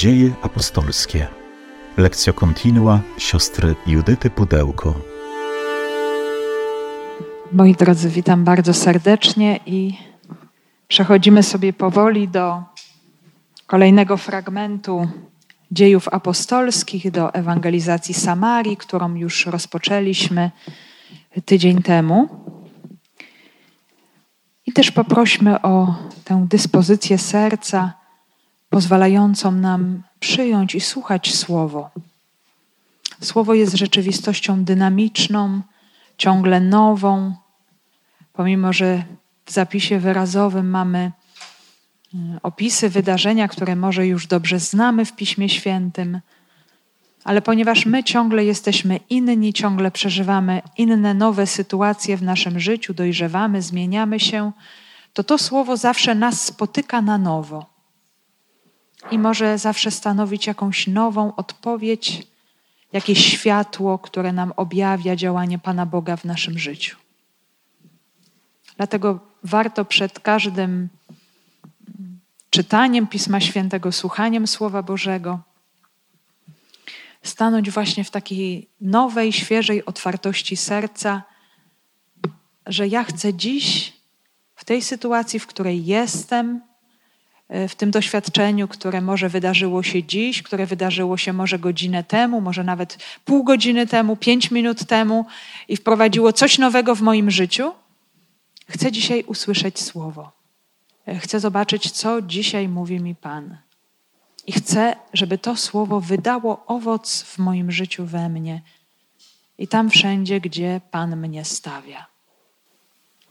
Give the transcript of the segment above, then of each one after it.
Dzieje apostolskie. Lekcja kontinua siostry Judyty Pudełko. Moi drodzy, witam bardzo serdecznie i przechodzimy sobie powoli do kolejnego fragmentu dziejów apostolskich, do ewangelizacji Samarii, którą już rozpoczęliśmy tydzień temu. I też poprośmy o tę dyspozycję serca, pozwalającą nam przyjąć i słuchać Słowo. Słowo jest rzeczywistością dynamiczną, ciągle nową, pomimo że w zapisie wyrazowym mamy mm, opisy wydarzenia, które może już dobrze znamy w Piśmie Świętym, ale ponieważ my ciągle jesteśmy inni, ciągle przeżywamy inne, nowe sytuacje w naszym życiu, dojrzewamy, zmieniamy się, to to słowo zawsze nas spotyka na nowo i może zawsze stanowić jakąś nową odpowiedź, jakieś światło, które nam objawia działanie Pana Boga w naszym życiu. Dlatego warto przed każdym czytaniem Pisma Świętego, słuchaniem Słowa Bożego, stanąć właśnie w takiej nowej, świeżej otwartości serca, że ja chcę dziś, w tej sytuacji, w której jestem, w tym doświadczeniu, które może wydarzyło się dziś, które wydarzyło się może godzinę temu, może nawet pół godziny temu, pięć minut temu i wprowadziło coś nowego w moim życiu, chcę dzisiaj usłyszeć Słowo. Chcę zobaczyć, co dzisiaj mówi mi Pan. I chcę, żeby to Słowo wydało owoc w moim życiu we mnie i tam wszędzie, gdzie Pan mnie stawia.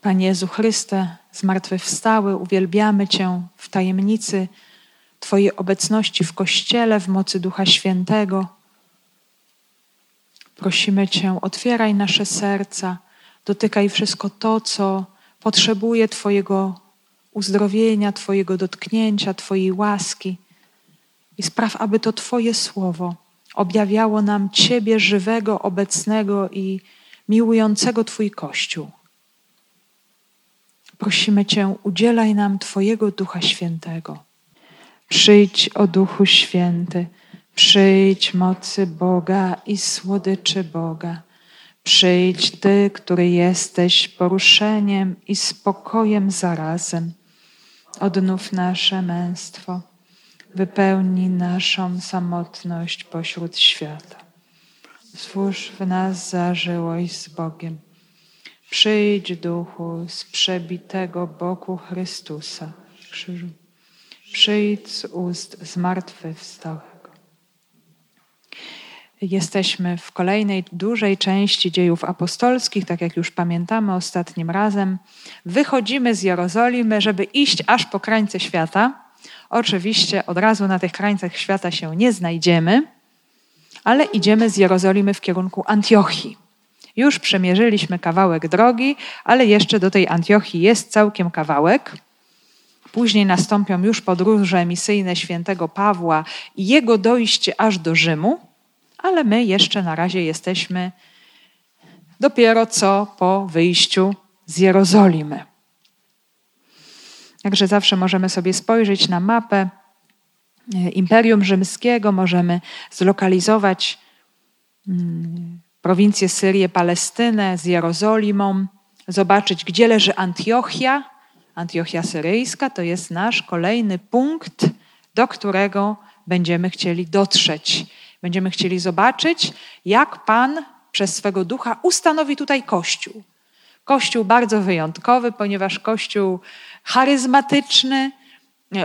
Panie Jezu Chryste, zmartwychwstały, uwielbiamy Cię w tajemnicy Twojej obecności w Kościele w mocy Ducha Świętego. Prosimy Cię, otwieraj nasze serca, dotykaj wszystko to, co potrzebuje Twojego uzdrowienia, Twojego dotknięcia, Twojej łaski i spraw, aby to Twoje słowo objawiało nam Ciebie żywego, obecnego i miłującego Twój Kościół. Prosimy Cię, udzielaj nam Twojego Ducha Świętego. Przyjdź, o Duchu Święty, przyjdź mocy Boga i słodyczy Boga. Przyjdź Ty, który jesteś poruszeniem i spokojem zarazem. Odnów nasze męstwo, wypełnij naszą samotność pośród świata. Stwórz w nas zażyłość z Bogiem Przyjdź, duchu, z przebitego boku Chrystusa, krzyżu. Przyjdź z ust zmartwychwstałego. Jesteśmy w kolejnej dużej części dziejów apostolskich, tak jak już pamiętamy ostatnim razem. Wychodzimy z Jerozolimy, żeby iść aż po krańce świata. Oczywiście od razu na tych krańcach świata się nie znajdziemy, ale idziemy z Jerozolimy w kierunku Antiochii. Już przemierzyliśmy kawałek drogi, ale jeszcze do tej Antiochii jest całkiem kawałek. Później nastąpią już podróże misyjne świętego Pawła i jego dojście aż do Rzymu, ale my jeszcze na razie jesteśmy dopiero co po wyjściu z Jerozolimy. Także zawsze możemy sobie spojrzeć na mapę e, Imperium Rzymskiego, możemy zlokalizować mm, prowincję Syrię, Palestynę z Jerozolimą, zobaczyć, gdzie leży Antiochia. Antiochia syryjska to jest nasz kolejny punkt, do którego będziemy chcieli dotrzeć. Będziemy chcieli zobaczyć, jak Pan przez swego ducha ustanowi tutaj Kościół. Kościół bardzo wyjątkowy, ponieważ Kościół charyzmatyczny,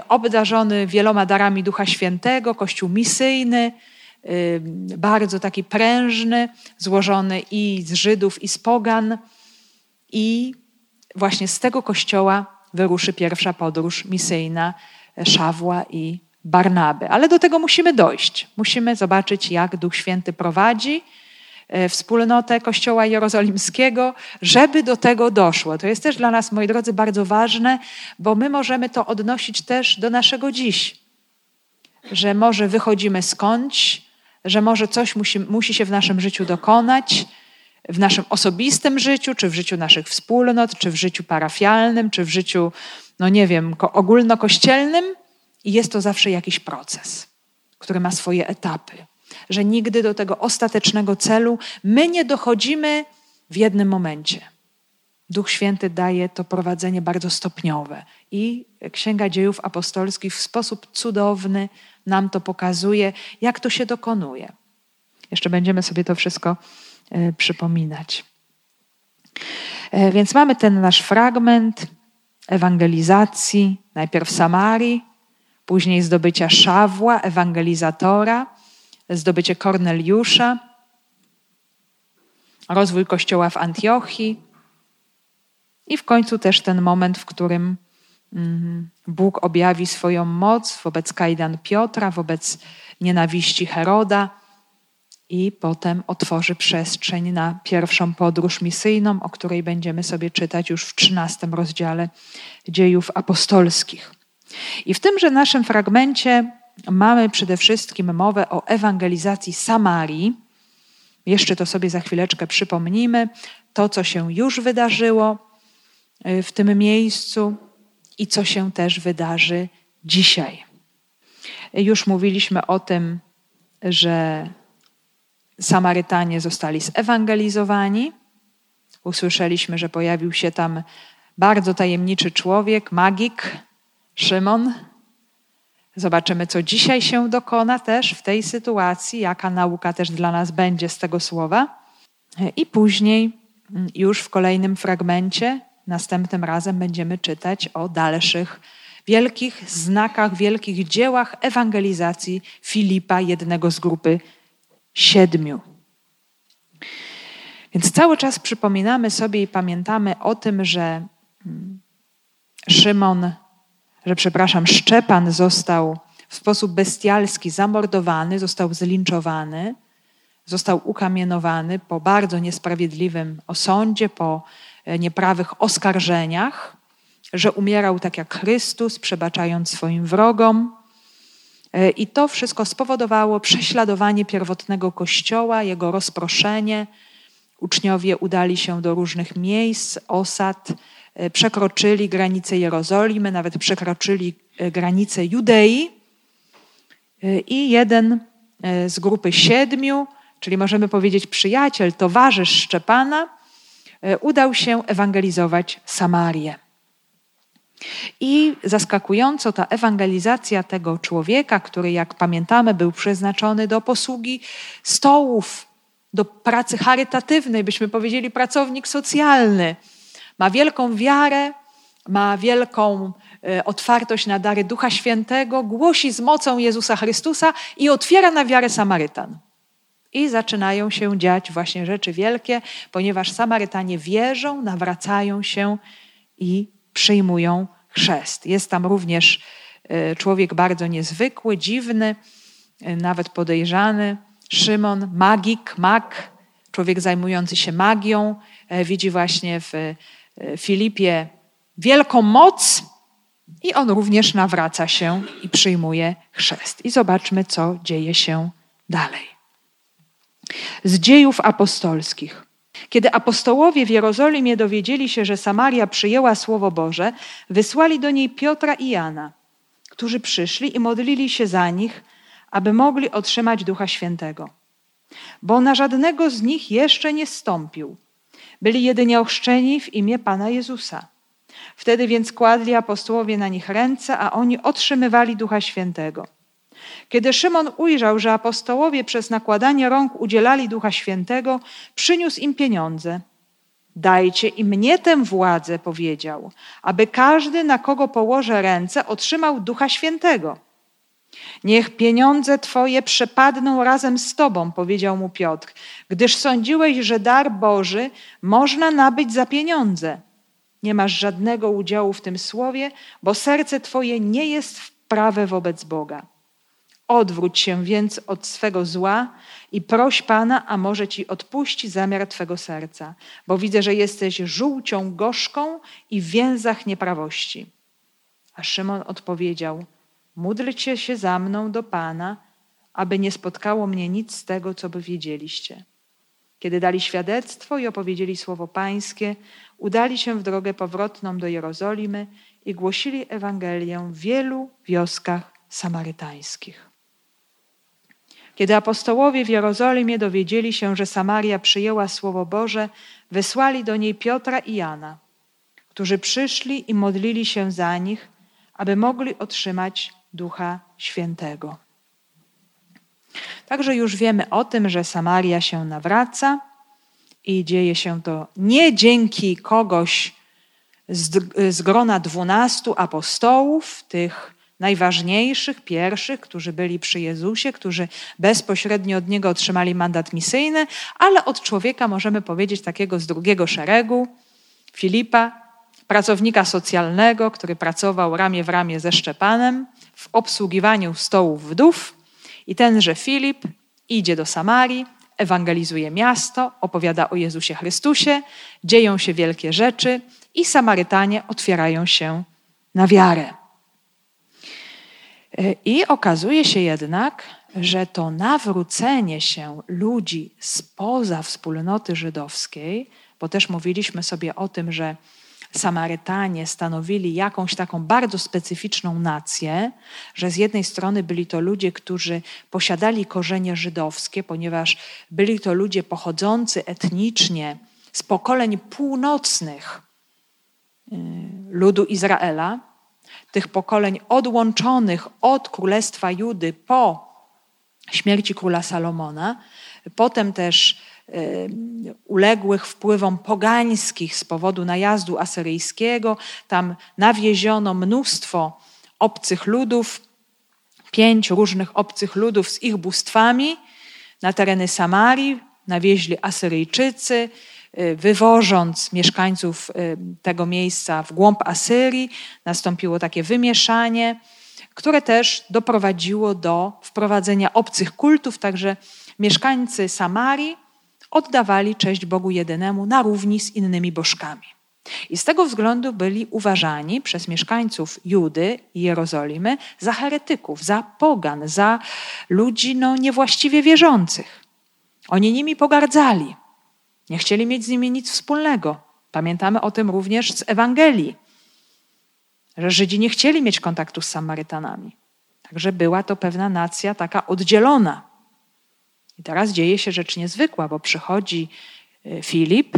obdarzony wieloma darami Ducha Świętego, Kościół misyjny, bardzo taki prężny, złożony i z Żydów, i z Pogan. I właśnie z tego kościoła wyruszy pierwsza podróż misyjna Szawła i Barnaby. Ale do tego musimy dojść. Musimy zobaczyć, jak Duch Święty prowadzi e, wspólnotę Kościoła Jerozolimskiego, żeby do tego doszło. To jest też dla nas, moi drodzy, bardzo ważne, bo my możemy to odnosić też do naszego dziś. Że może wychodzimy skądś, że może coś musi, musi się w naszym życiu dokonać, w naszym osobistym życiu, czy w życiu naszych wspólnot, czy w życiu parafialnym, czy w życiu, no nie wiem, ogólnokościelnym, i jest to zawsze jakiś proces, który ma swoje etapy, że nigdy do tego ostatecznego celu my nie dochodzimy w jednym momencie. Duch Święty daje to prowadzenie bardzo stopniowe i Księga Dziejów Apostolskich w sposób cudowny nam to pokazuje, jak to się dokonuje. Jeszcze będziemy sobie to wszystko e, przypominać. E, więc mamy ten nasz fragment ewangelizacji, najpierw Samarii, później zdobycia Szawła, ewangelizatora, zdobycie Korneliusza, rozwój kościoła w Antiochii i w końcu też ten moment, w którym Bóg objawi swoją moc wobec kajdan Piotra, wobec nienawiści Heroda i potem otworzy przestrzeń na pierwszą podróż misyjną, o której będziemy sobie czytać już w XIII rozdziale dziejów apostolskich. I w tymże naszym fragmencie mamy przede wszystkim mowę o ewangelizacji Samarii. Jeszcze to sobie za chwileczkę przypomnimy. To, co się już wydarzyło y, w tym miejscu i co się też wydarzy dzisiaj. Już mówiliśmy o tym, że Samarytanie zostali zewangelizowani. Usłyszeliśmy, że pojawił się tam bardzo tajemniczy człowiek, magik, Szymon. Zobaczymy, co dzisiaj się dokona też w tej sytuacji, jaka nauka też dla nas będzie z tego słowa. I później, mm, już w kolejnym fragmencie, następnym razem będziemy czytać o dalszych wielkich znakach, wielkich dziełach ewangelizacji Filipa, jednego z grupy siedmiu. Więc cały czas przypominamy sobie i pamiętamy o tym, że mm, Szymon, że przepraszam, Szczepan został w sposób bestialski zamordowany, został zlinczowany, został ukamienowany po bardzo niesprawiedliwym osądzie, po nieprawych oskarżeniach, że umierał tak jak Chrystus, przebaczając swoim wrogom, E, I to wszystko spowodowało prześladowanie pierwotnego kościoła, jego rozproszenie. Uczniowie udali się do różnych miejsc, osad, e, przekroczyli granice Jerozolimy, nawet przekroczyli e, granice Judei. I jeden z grupy siedmiu, czyli możemy powiedzieć przyjaciel, towarzysz Szczepana, udał się ewangelizować Samarię. I zaskakująco ta ewangelizacja tego człowieka, który, jak pamiętamy, był przeznaczony do posługi stołów, do pracy charytatywnej, byśmy powiedzieli pracownik socjalny, ma wielką wiarę, ma wielką e, otwartość na dary Ducha Świętego, głosi z mocą Jezusa Chrystusa i otwiera na wiarę Samarytan. I zaczynają się dziać właśnie rzeczy wielkie, ponieważ Samarytanie wierzą, nawracają się i przyjmują chrzest. Jest tam również e, człowiek bardzo niezwykły, dziwny, e, nawet podejrzany. Szymon, magik, mag, człowiek zajmujący się magią, e, widzi właśnie w Filipie wielką moc i on również nawraca się i przyjmuje chrzest. I zobaczmy, co dzieje się dalej. Z dziejów apostolskich. Kiedy apostołowie w Jerozolimie dowiedzieli się, że Samaria przyjęła Słowo Boże, wysłali do niej Piotra i Jana, którzy przyszli i modlili się za nich, aby mogli otrzymać Ducha Świętego. Bo na żadnego z nich jeszcze nie stąpił. Byli jedynie ochrzczeni w imię Pana Jezusa. Wtedy więc kładli apostołowie na nich ręce, a oni otrzymywali Ducha Świętego. Kiedy Szymon ujrzał, że apostołowie przez nakładanie rąk udzielali Ducha Świętego, przyniósł im pieniądze. Dajcie i mnie tę władzę, powiedział, aby każdy, na kogo położę ręce, otrzymał Ducha Świętego. Niech pieniądze Twoje przepadną razem z Tobą, powiedział mu Piotr, gdyż sądziłeś, że dar Boży można nabyć za pieniądze. Nie masz żadnego udziału w tym słowie, bo serce Twoje nie jest wprawe wobec Boga. Odwróć się więc od swego zła i proś Pana, a może ci odpuści zamiar Twego serca, bo widzę, że jesteś żółcią gorzką i w więzach nieprawości. A Szymon odpowiedział: Módlcie się za mną do Pana, aby nie spotkało mnie nic z tego, co by wiedzieliście. Kiedy dali świadectwo i opowiedzieli słowo Pańskie, udali się w drogę powrotną do Jerozolimy i głosili Ewangelię w wielu wioskach samarytańskich. Kiedy apostołowie w Jerozolimie dowiedzieli się, że Samaria przyjęła Słowo Boże, wysłali do niej Piotra i Jana, którzy przyszli i modlili się za nich, aby mogli otrzymać Ducha Świętego. Także już wiemy o tym, że Samaria się nawraca i dzieje się to nie dzięki kogoś z, z grona dwunastu apostołów, tych najważniejszych, pierwszych, którzy byli przy Jezusie, którzy bezpośrednio od Niego otrzymali mandat misyjny, ale od człowieka możemy powiedzieć takiego z drugiego szeregu, Filipa, pracownika socjalnego, który pracował ramię w ramię ze Szczepanem w obsługiwaniu stołów wdów. I tenże Filip idzie do Samarii, ewangelizuje miasto, opowiada o Jezusie Chrystusie, dzieją się wielkie rzeczy i Samarytanie otwierają się na wiarę. I okazuje się jednak, że to nawrócenie się ludzi spoza wspólnoty żydowskiej, bo też mówiliśmy sobie o tym, że Samarytanie stanowili jakąś taką bardzo specyficzną nację, że z jednej strony byli to ludzie, którzy posiadali korzenie żydowskie, ponieważ byli to ludzie pochodzący etnicznie z pokoleń północnych y, ludu Izraela, tych pokoleń odłączonych od królestwa Judy po śmierci króla Salomona, potem też uległych wpływom pogańskich z powodu najazdu asyryjskiego. Tam nawieziono mnóstwo obcych ludów, pięć różnych obcych ludów z ich bóstwami na tereny Samarii. Nawieźli Asyryjczycy, wywożąc mieszkańców y, tego miejsca w głąb Asyrii. Nastąpiło takie wymieszanie, które też doprowadziło do wprowadzenia obcych kultów, także mieszkańcy Samarii oddawali cześć Bogu jedynemu na równi z innymi bożkami. I z tego względu byli uważani przez mieszkańców Judy i Jerozolimy za heretyków, za pogan, za ludzi no, niewłaściwie wierzących. Oni nimi pogardzali. Nie chcieli mieć z nimi nic wspólnego. Pamiętamy o tym również z Ewangelii, że Żydzi nie chcieli mieć kontaktu z Samarytanami. Także była to pewna nacja taka oddzielona. I teraz dzieje się rzecz niezwykła, bo przychodzi e, Filip,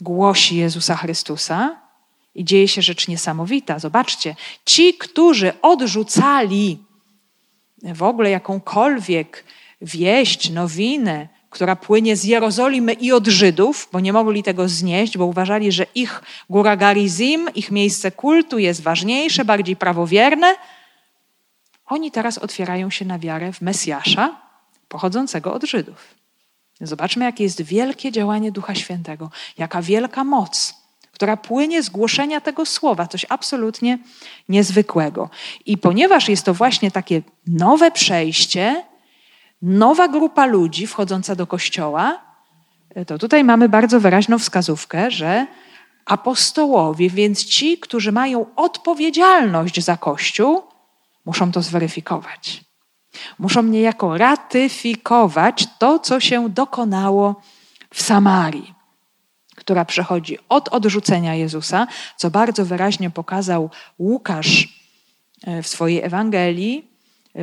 głosi Jezusa Chrystusa i dzieje się rzecz niesamowita. Zobaczcie, ci, którzy odrzucali w ogóle jakąkolwiek wieść, nowinę, która płynie z Jerozolimy i od Żydów, bo nie mogli tego znieść, bo uważali, że ich góra Garizim, ich miejsce kultu jest ważniejsze, bardziej prawowierne. Oni teraz otwierają się na wiarę w Mesjasza, pochodzącego od Żydów. Zobaczmy, jakie jest wielkie działanie Ducha Świętego, jaka wielka moc, która płynie z głoszenia tego słowa, coś absolutnie niezwykłego. I ponieważ jest to właśnie takie nowe przejście, nowa grupa ludzi wchodząca do kościoła, to tutaj mamy bardzo wyraźną wskazówkę, że apostołowie, więc ci, którzy mają odpowiedzialność za Kościół, muszą to zweryfikować. Muszą niejako ratyfikować to, co się dokonało w Samarii, która przechodzi od odrzucenia Jezusa, co bardzo wyraźnie pokazał Łukasz e, w swojej Ewangelii, e,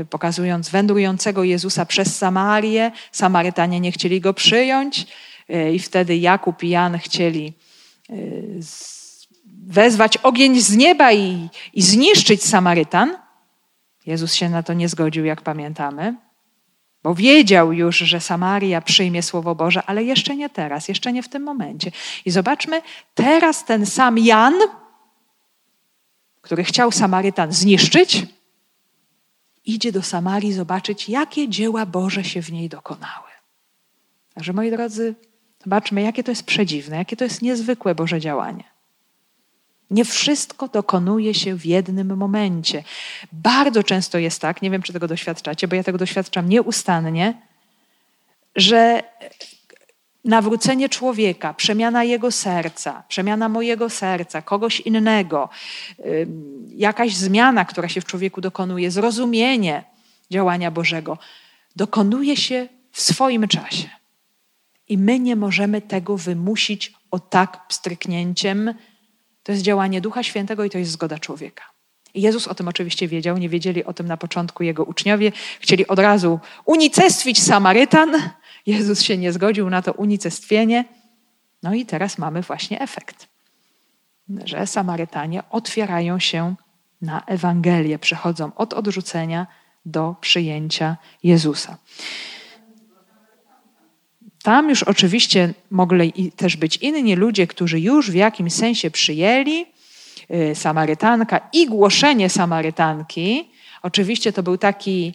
pokazując wędrującego Jezusa przez Samarię. Samarytanie nie chcieli go przyjąć e, i wtedy Jakub i Jan chcieli wezwać ogień z nieba i, i zniszczyć Samarytan. Jezus się na to nie zgodził, jak pamiętamy, bo wiedział już, że Samaria przyjmie Słowo Boże, ale jeszcze nie teraz, jeszcze nie w tym momencie. I zobaczmy, teraz ten sam Jan, który chciał Samarytan zniszczyć, idzie do Samarii zobaczyć, jakie dzieła Boże się w niej dokonały. Także moi drodzy, zobaczmy, jakie to jest przedziwne, jakie to jest niezwykłe Boże działanie. Nie wszystko dokonuje się w jednym momencie. Bardzo często jest tak, nie wiem czy tego doświadczacie, bo ja tego doświadczam nieustannie, że nawrócenie człowieka, przemiana jego serca, przemiana mojego serca, kogoś innego, jakaś zmiana, która się w człowieku dokonuje, zrozumienie działania Bożego, dokonuje się w swoim czasie. I my nie możemy tego wymusić o tak pstryknięciem to jest działanie Ducha Świętego i to jest zgoda człowieka. I Jezus o tym oczywiście wiedział, nie wiedzieli o tym na początku jego uczniowie. Chcieli od razu unicestwić Samarytan. Jezus się nie zgodził na to unicestwienie. No i teraz mamy właśnie efekt, że Samarytanie otwierają się na Ewangelię, przechodzą od odrzucenia do przyjęcia Jezusa. Tam już oczywiście mogli też być inni ludzie, którzy już w jakimś sensie przyjęli y, Samarytanka i głoszenie Samarytanki. Oczywiście to był taki,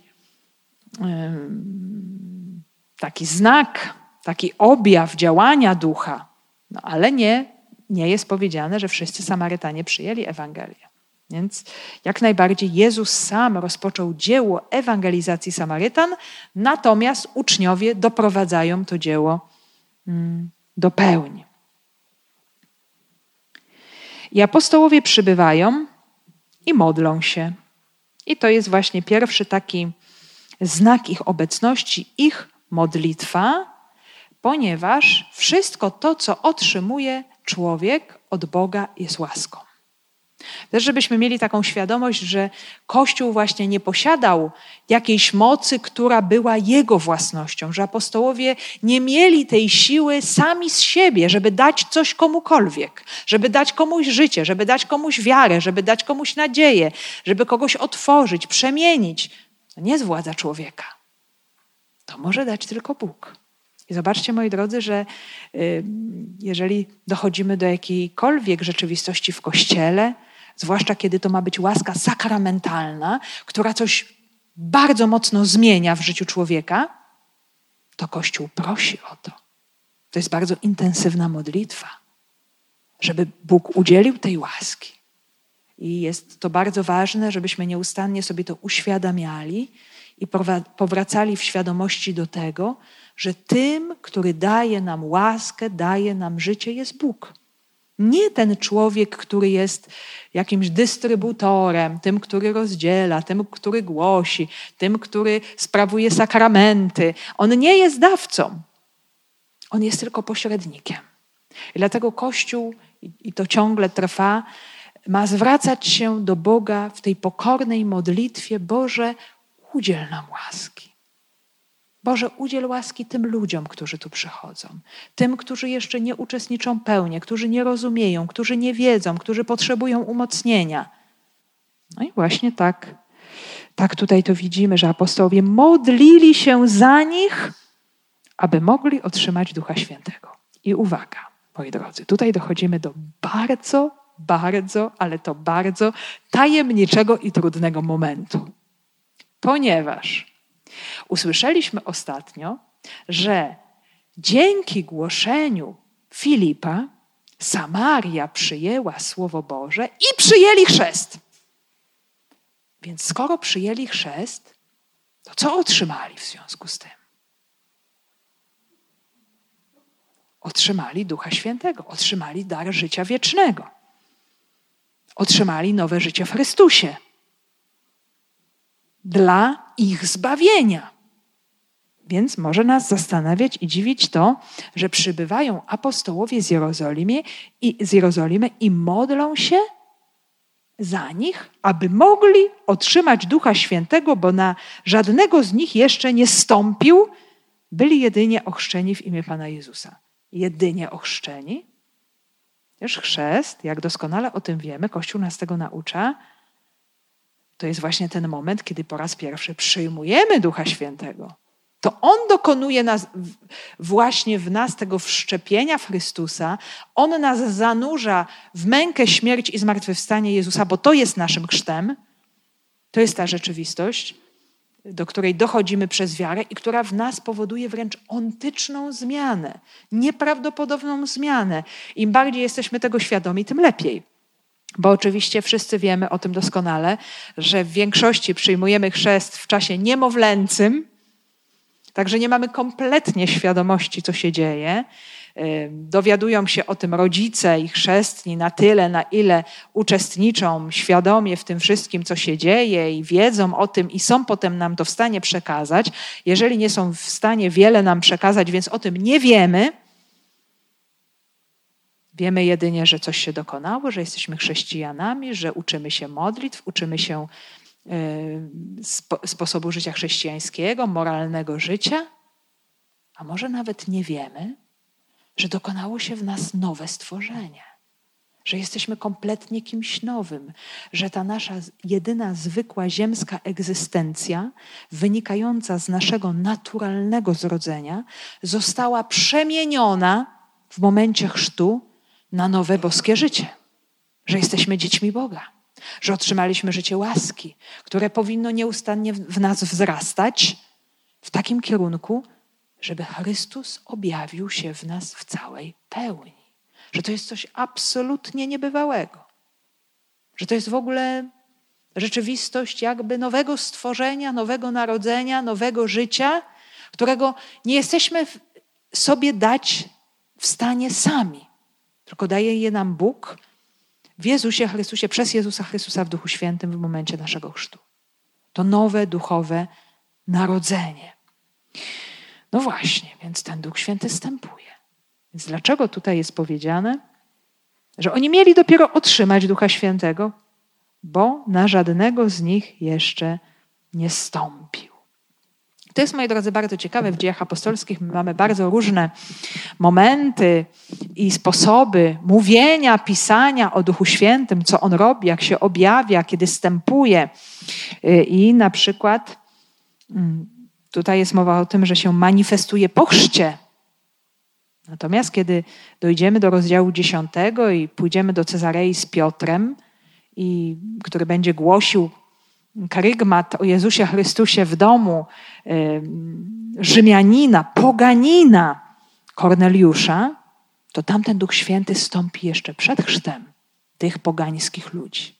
taki znak, taki objaw działania ducha, no ale nie, nie jest powiedziane, że wszyscy Samarytanie przyjęli Ewangelię. Więc jak najbardziej Jezus sam rozpoczął dzieło ewangelizacji Samarytan, natomiast uczniowie doprowadzają to dzieło mm, do pełni. I apostołowie przybywają i modlą się. I to jest właśnie pierwszy taki znak ich obecności, ich modlitwa, ponieważ wszystko to, co otrzymuje człowiek od Boga, jest łaską. Też, żebyśmy mieli taką świadomość, że Kościół właśnie nie posiadał jakiejś mocy, która była jego własnością, że apostołowie nie mieli tej siły sami z siebie, żeby dać coś komukolwiek, żeby dać komuś życie, żeby dać komuś wiarę, żeby dać komuś nadzieję, żeby kogoś otworzyć, przemienić. To nie jest władza człowieka. To może dać tylko Bóg. I zobaczcie, moi drodzy, że y, jeżeli dochodzimy do jakiejkolwiek rzeczywistości w kościele, zwłaszcza kiedy to ma być łaska sakramentalna, która coś bardzo mocno zmienia w życiu człowieka, to Kościół prosi o to. To jest bardzo intensywna modlitwa, żeby Bóg udzielił tej łaski. I jest to bardzo ważne, żebyśmy nieustannie sobie to uświadamiali i powracali w świadomości do tego, że tym, który daje nam łaskę, daje nam życie, jest Bóg. Nie ten człowiek, który jest jakimś dystrybutorem, tym, który rozdziela, tym, który głosi, tym, który sprawuje sakramenty. On nie jest dawcą. On jest tylko pośrednikiem. I dlatego Kościół, i to ciągle trwa, ma zwracać się do Boga w tej pokornej modlitwie: Boże, udziel nam łaski. Boże, udziel łaski tym ludziom, którzy tu przychodzą, tym, którzy jeszcze nie uczestniczą pełnie, którzy nie rozumieją, którzy nie wiedzą, którzy potrzebują umocnienia. No i właśnie tak, tak tutaj to widzimy, że apostołowie modlili się za nich, aby mogli otrzymać Ducha Świętego. I uwaga, moi drodzy, tutaj dochodzimy do bardzo, bardzo, ale to bardzo tajemniczego i trudnego momentu. Ponieważ Usłyszeliśmy ostatnio, że dzięki głoszeniu Filipa Samaria przyjęła Słowo Boże i przyjęli chrzest. Więc skoro przyjęli chrzest, to co otrzymali w związku z tym? Otrzymali Ducha Świętego, otrzymali dar życia wiecznego, otrzymali nowe życie w Chrystusie dla ich zbawienia. Więc może nas zastanawiać i dziwić to, że przybywają apostołowie z Jerozolimy i, z Jerozolimy i modlą się za nich, aby mogli otrzymać Ducha Świętego, bo na żadnego z nich jeszcze nie stąpił, byli jedynie ochrzczeni w imię Pana Jezusa. Jedynie ochrzczeni. Też chrzest, jak doskonale o tym wiemy, Kościół nas tego naucza, to jest właśnie ten moment, kiedy po raz pierwszy przyjmujemy Ducha Świętego. To On dokonuje nas, właśnie w nas tego wszczepienia w Chrystusa. On nas zanurza w mękę, śmierć i zmartwychwstanie Jezusa, bo to jest naszym chrztem. To jest ta rzeczywistość, do której dochodzimy przez wiarę i która w nas powoduje wręcz ontyczną zmianę, nieprawdopodobną zmianę. Im bardziej jesteśmy tego świadomi, tym lepiej. Bo oczywiście wszyscy wiemy o tym doskonale, że w większości przyjmujemy chrzest w czasie niemowlęcym, także nie mamy kompletnie świadomości, co się dzieje. Dowiadują się o tym rodzice i chrzestni na tyle, na ile uczestniczą świadomie w tym wszystkim, co się dzieje i wiedzą o tym i są potem nam to w stanie przekazać. Jeżeli nie są w stanie wiele nam przekazać, więc o tym nie wiemy, Wiemy jedynie, że coś się dokonało, że jesteśmy chrześcijanami, że uczymy się modlitw, uczymy się sposobu życia chrześcijańskiego, moralnego życia, a może nawet nie wiemy, że dokonało się w nas nowe stworzenie, że jesteśmy kompletnie kimś nowym, że ta nasza jedyna zwykła ziemska egzystencja, wynikająca z naszego naturalnego zrodzenia, została przemieniona w momencie chrztu na nowe boskie życie, że jesteśmy dziećmi Boga że otrzymaliśmy życie łaski, które powinno nieustannie w nas wzrastać w takim kierunku, żeby Chrystus objawił się w nas w całej pełni. Że to jest coś absolutnie niebywałego. Że to jest w ogóle rzeczywistość jakby nowego stworzenia, nowego narodzenia, nowego życia, którego nie jesteśmy sobie dać w stanie sami, tylko daje je nam Bóg w Jezusie Chrystusie, przez Jezusa Chrystusa w Duchu Świętym w momencie naszego chrztu. To nowe duchowe narodzenie. No właśnie, więc ten Duch Święty stępuje. Więc dlaczego tutaj jest powiedziane, że oni mieli dopiero otrzymać Ducha Świętego, bo na żadnego z nich jeszcze nie stąpił. To jest, moi drodzy, bardzo ciekawe. W dziejach apostolskich mamy bardzo różne momenty i sposoby mówienia, pisania o Duchu Świętym, co on robi, jak się objawia, kiedy stępuje. I na przykład mm, tutaj jest mowa o tym, że się manifestuje po chrzcie. Natomiast kiedy dojdziemy do rozdziału dziesiątego i pójdziemy do Cezarei z Piotrem, i, który będzie głosił karygmat o Jezusie Chrystusie w domu Rzymianina, poganina Korneliusza, to tamten Duch Święty stąpi jeszcze przed chrztem tych pogańskich ludzi.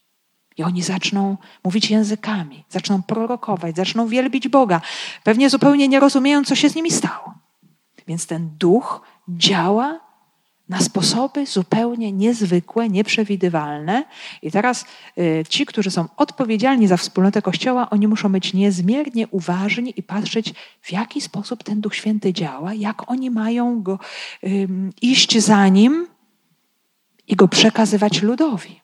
I oni zaczną mówić językami, zaczną prorokować, zaczną wielbić Boga, pewnie zupełnie nie rozumieją, co się z nimi stało. Więc ten duch działa na sposoby zupełnie niezwykłe, nieprzewidywalne. I teraz y, ci, którzy są odpowiedzialni za wspólnotę Kościoła, oni muszą być niezmiernie uważni i patrzeć, w jaki sposób ten Duch Święty działa, jak oni mają go iść za nim i go przekazywać ludowi.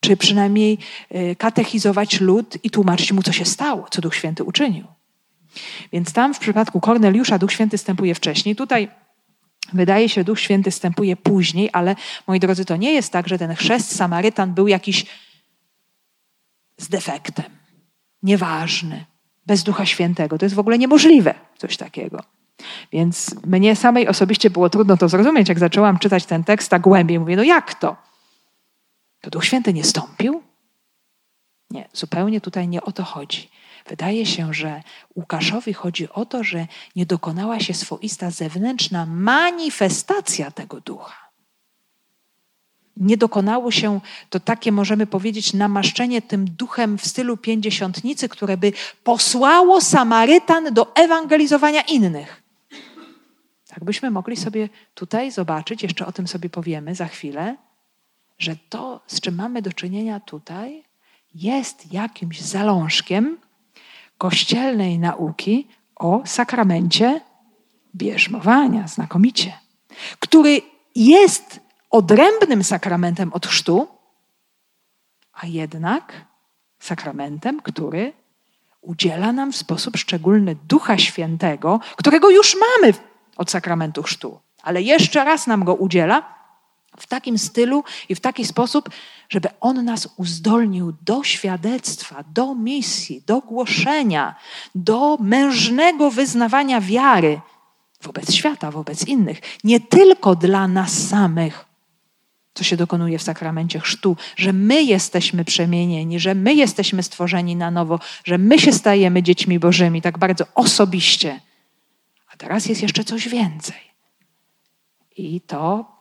Czy przynajmniej y, katechizować lud i tłumaczyć mu, co się stało, co Duch Święty uczynił. Więc tam w przypadku Korneliusza Duch Święty stępuje wcześniej. Tutaj Wydaje się, Duch Święty wstępuje później, ale moi drodzy, to nie jest tak, że ten chrzest Samarytan był jakiś z defektem, nieważny, bez Ducha Świętego. To jest w ogóle niemożliwe, coś takiego. Więc mnie samej osobiście było trudno to zrozumieć, jak zaczęłam czytać ten tekst tak głębiej. Mówię, no jak to? To Duch Święty nie stąpił? Nie, zupełnie tutaj nie o to chodzi. Wydaje się, że Łukaszowi chodzi o to, że nie dokonała się swoista zewnętrzna manifestacja tego ducha. Nie dokonało się to takie, możemy powiedzieć, namaszczenie tym duchem w stylu pięćdziesiątnicy, które by posłało Samarytan do ewangelizowania innych. Tak byśmy mogli sobie tutaj zobaczyć, jeszcze o tym sobie powiemy za chwilę, że to, z czym mamy do czynienia tutaj, jest jakimś zalążkiem kościelnej nauki o sakramencie bierzmowania, znakomicie, który jest odrębnym sakramentem od chrztu, a jednak sakramentem, który udziela nam w sposób szczególny Ducha Świętego, którego już mamy od sakramentu chrztu, ale jeszcze raz nam go udziela w takim stylu i w taki sposób, żeby On nas uzdolnił do świadectwa, do misji, do głoszenia, do mężnego wyznawania wiary wobec świata, wobec innych, nie tylko dla nas samych, co się dokonuje w sakramencie chrztu, że my jesteśmy przemienieni, że my jesteśmy stworzeni na nowo, że my się stajemy dziećmi Bożymi, tak bardzo osobiście. A teraz jest jeszcze coś więcej. I to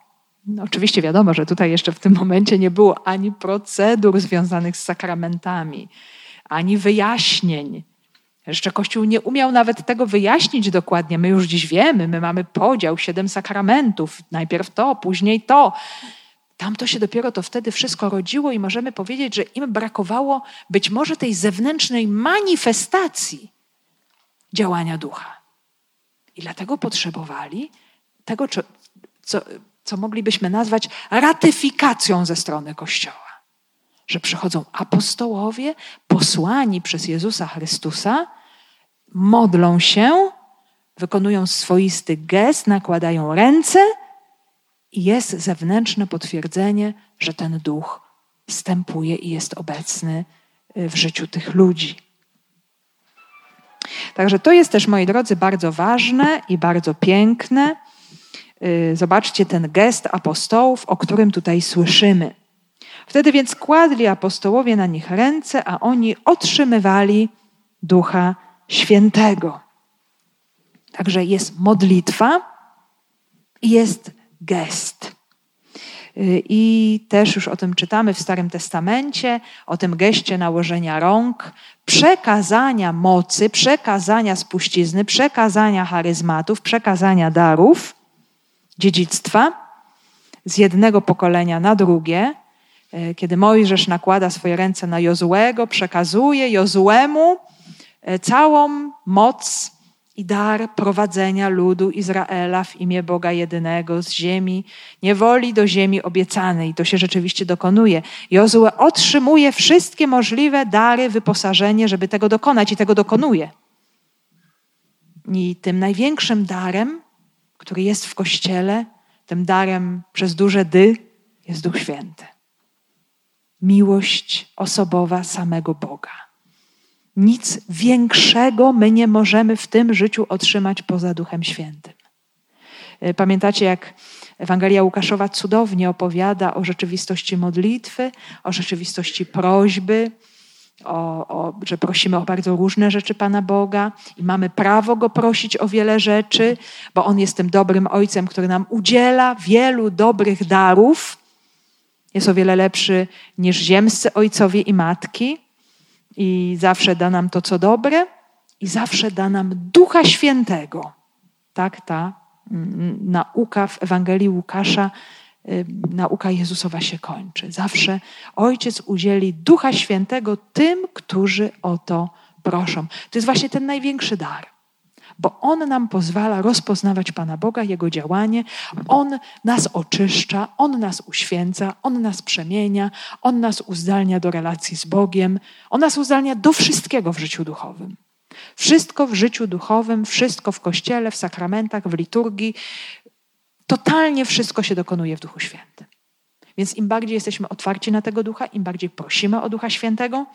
no, oczywiście wiadomo, że tutaj jeszcze w tym momencie nie było ani procedur związanych z sakramentami, ani wyjaśnień. Jeszcze Kościół nie umiał nawet tego wyjaśnić dokładnie. My już dziś wiemy, my mamy podział, siedem sakramentów, najpierw to, później to. Tam to się dopiero to wtedy wszystko rodziło i możemy powiedzieć, że im brakowało być może tej zewnętrznej manifestacji działania ducha. I dlatego potrzebowali tego, co, co moglibyśmy nazwać ratyfikacją ze strony Kościoła. Że przychodzą apostołowie, posłani przez Jezusa Chrystusa, modlą się, wykonują swoisty gest, nakładają ręce i jest zewnętrzne potwierdzenie, że ten duch wstępuje i jest obecny y, w życiu tych ludzi. Także to jest też, moi drodzy, bardzo ważne i bardzo piękne. Y, zobaczcie ten gest apostołów, o którym tutaj słyszymy. Wtedy więc kładli apostołowie na nich ręce, a oni otrzymywali Ducha Świętego. Także jest modlitwa i jest gest. Y, I też już o tym czytamy w Starym Testamencie, o tym geście nałożenia rąk, przekazania mocy, przekazania spuścizny, przekazania charyzmatów, przekazania darów, dziedzictwa z jednego pokolenia na drugie. Y, kiedy Mojżesz nakłada swoje ręce na Jozuego, przekazuje Jozuemu y, całą moc i dar prowadzenia ludu Izraela w imię Boga jedynego z ziemi niewoli do ziemi obiecanej. To się rzeczywiście dokonuje. Jozue otrzymuje wszystkie możliwe dary, wyposażenie, żeby tego dokonać i tego dokonuje. I tym największym darem, który jest w Kościele, tym darem przez duże dy, jest Duch Święty. Miłość osobowa samego Boga. Nic większego my nie możemy w tym życiu otrzymać poza Duchem Świętym. E, pamiętacie, jak Ewangelia Łukaszowa cudownie opowiada o rzeczywistości modlitwy, o rzeczywistości prośby, o, o, że prosimy o bardzo różne rzeczy Pana Boga i mamy prawo Go prosić o wiele rzeczy, bo On jest tym dobrym Ojcem, który nam udziela wielu dobrych darów. Jest o wiele lepszy niż ziemscy ojcowie i matki i zawsze da nam to, co dobre, i zawsze da nam Ducha Świętego. Tak, ta mm, nauka w Ewangelii Łukasza, nauka Jezusowa się kończy. Zawsze Ojciec udzieli Ducha Świętego tym, którzy o to proszą. To jest właśnie ten największy dar bo On nam pozwala rozpoznawać Pana Boga, Jego działanie. On nas oczyszcza, On nas uświęca, On nas przemienia, On nas uzdalnia do relacji z Bogiem, On nas uzdalnia do wszystkiego w życiu duchowym. Wszystko w życiu duchowym, wszystko w kościele, w sakramentach, w liturgii, totalnie wszystko się dokonuje w Duchu Świętym. Więc im bardziej jesteśmy otwarci na tego ducha, im bardziej prosimy o Ducha Świętego,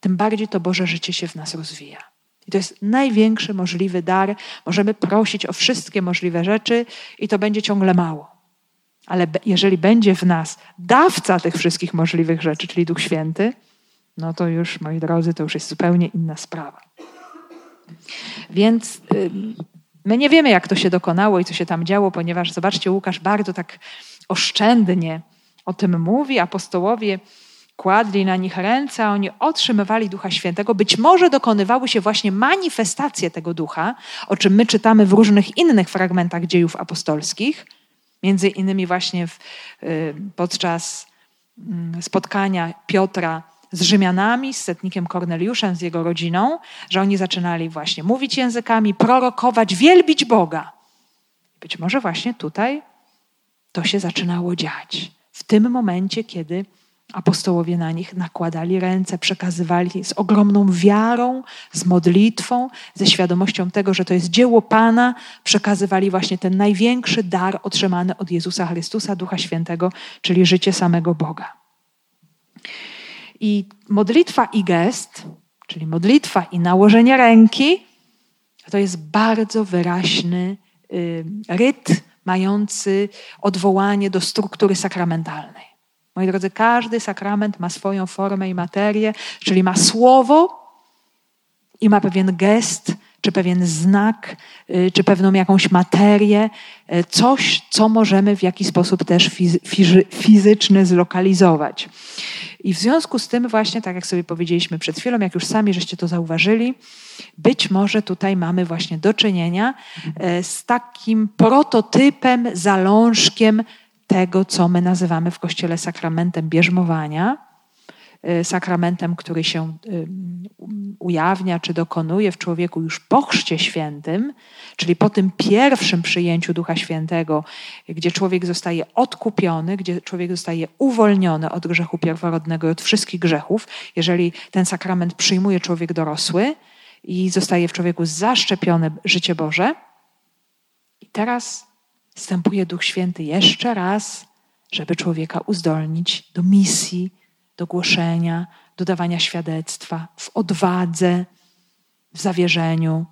tym bardziej to Boże życie się w nas rozwija. I to jest największy możliwy dar. Możemy prosić o wszystkie możliwe rzeczy i to będzie ciągle mało. Ale jeżeli będzie w nas dawca tych wszystkich możliwych rzeczy, czyli Duch Święty, no to już, moi drodzy, to już jest zupełnie inna sprawa. Więc my nie wiemy, jak to się dokonało i co się tam działo, ponieważ zobaczcie, Łukasz bardzo tak oszczędnie o tym mówi. Apostołowie kładli na nich ręce, a oni otrzymywali Ducha Świętego. Być może dokonywały się właśnie manifestacje tego Ducha, o czym my czytamy w różnych innych fragmentach dziejów apostolskich, między innymi właśnie w, y, podczas mm, spotkania Piotra z Rzymianami, z setnikiem Korneliuszem, z jego rodziną, że oni zaczynali właśnie mówić językami, prorokować, wielbić Boga. Być może właśnie tutaj to się zaczynało dziać. W tym momencie, kiedy Apostołowie na nich nakładali ręce, przekazywali z ogromną wiarą, z modlitwą, ze świadomością tego, że to jest dzieło Pana, przekazywali właśnie ten największy dar otrzymany od Jezusa Chrystusa, Ducha Świętego, czyli życie samego Boga. I modlitwa i gest, czyli modlitwa i nałożenie ręki, to jest bardzo wyraźny y, ryt mający odwołanie do struktury sakramentalnej. Moi drodzy, każdy sakrament ma swoją formę i materię, czyli ma słowo i ma pewien gest, czy pewien znak, y, czy pewną jakąś materię, y, coś, co możemy w jakiś sposób też fizyczny zlokalizować. I w związku z tym właśnie, tak jak sobie powiedzieliśmy przed chwilą, jak już sami żeście to zauważyli, być może tutaj mamy właśnie do czynienia y, z takim prototypem, zalążkiem tego, co my nazywamy w Kościele sakramentem bierzmowania, sakramentem, który się y, ujawnia czy dokonuje w człowieku już po Chrzcie Świętym, czyli po tym pierwszym przyjęciu Ducha Świętego, gdzie człowiek zostaje odkupiony, gdzie człowiek zostaje uwolniony od grzechu pierworodnego i od wszystkich grzechów, jeżeli ten sakrament przyjmuje człowiek dorosły i zostaje w człowieku zaszczepione życie Boże. I teraz wstępuje Duch Święty jeszcze raz, żeby człowieka uzdolnić do misji, do głoszenia, do dawania świadectwa, w odwadze, w zawierzeniu.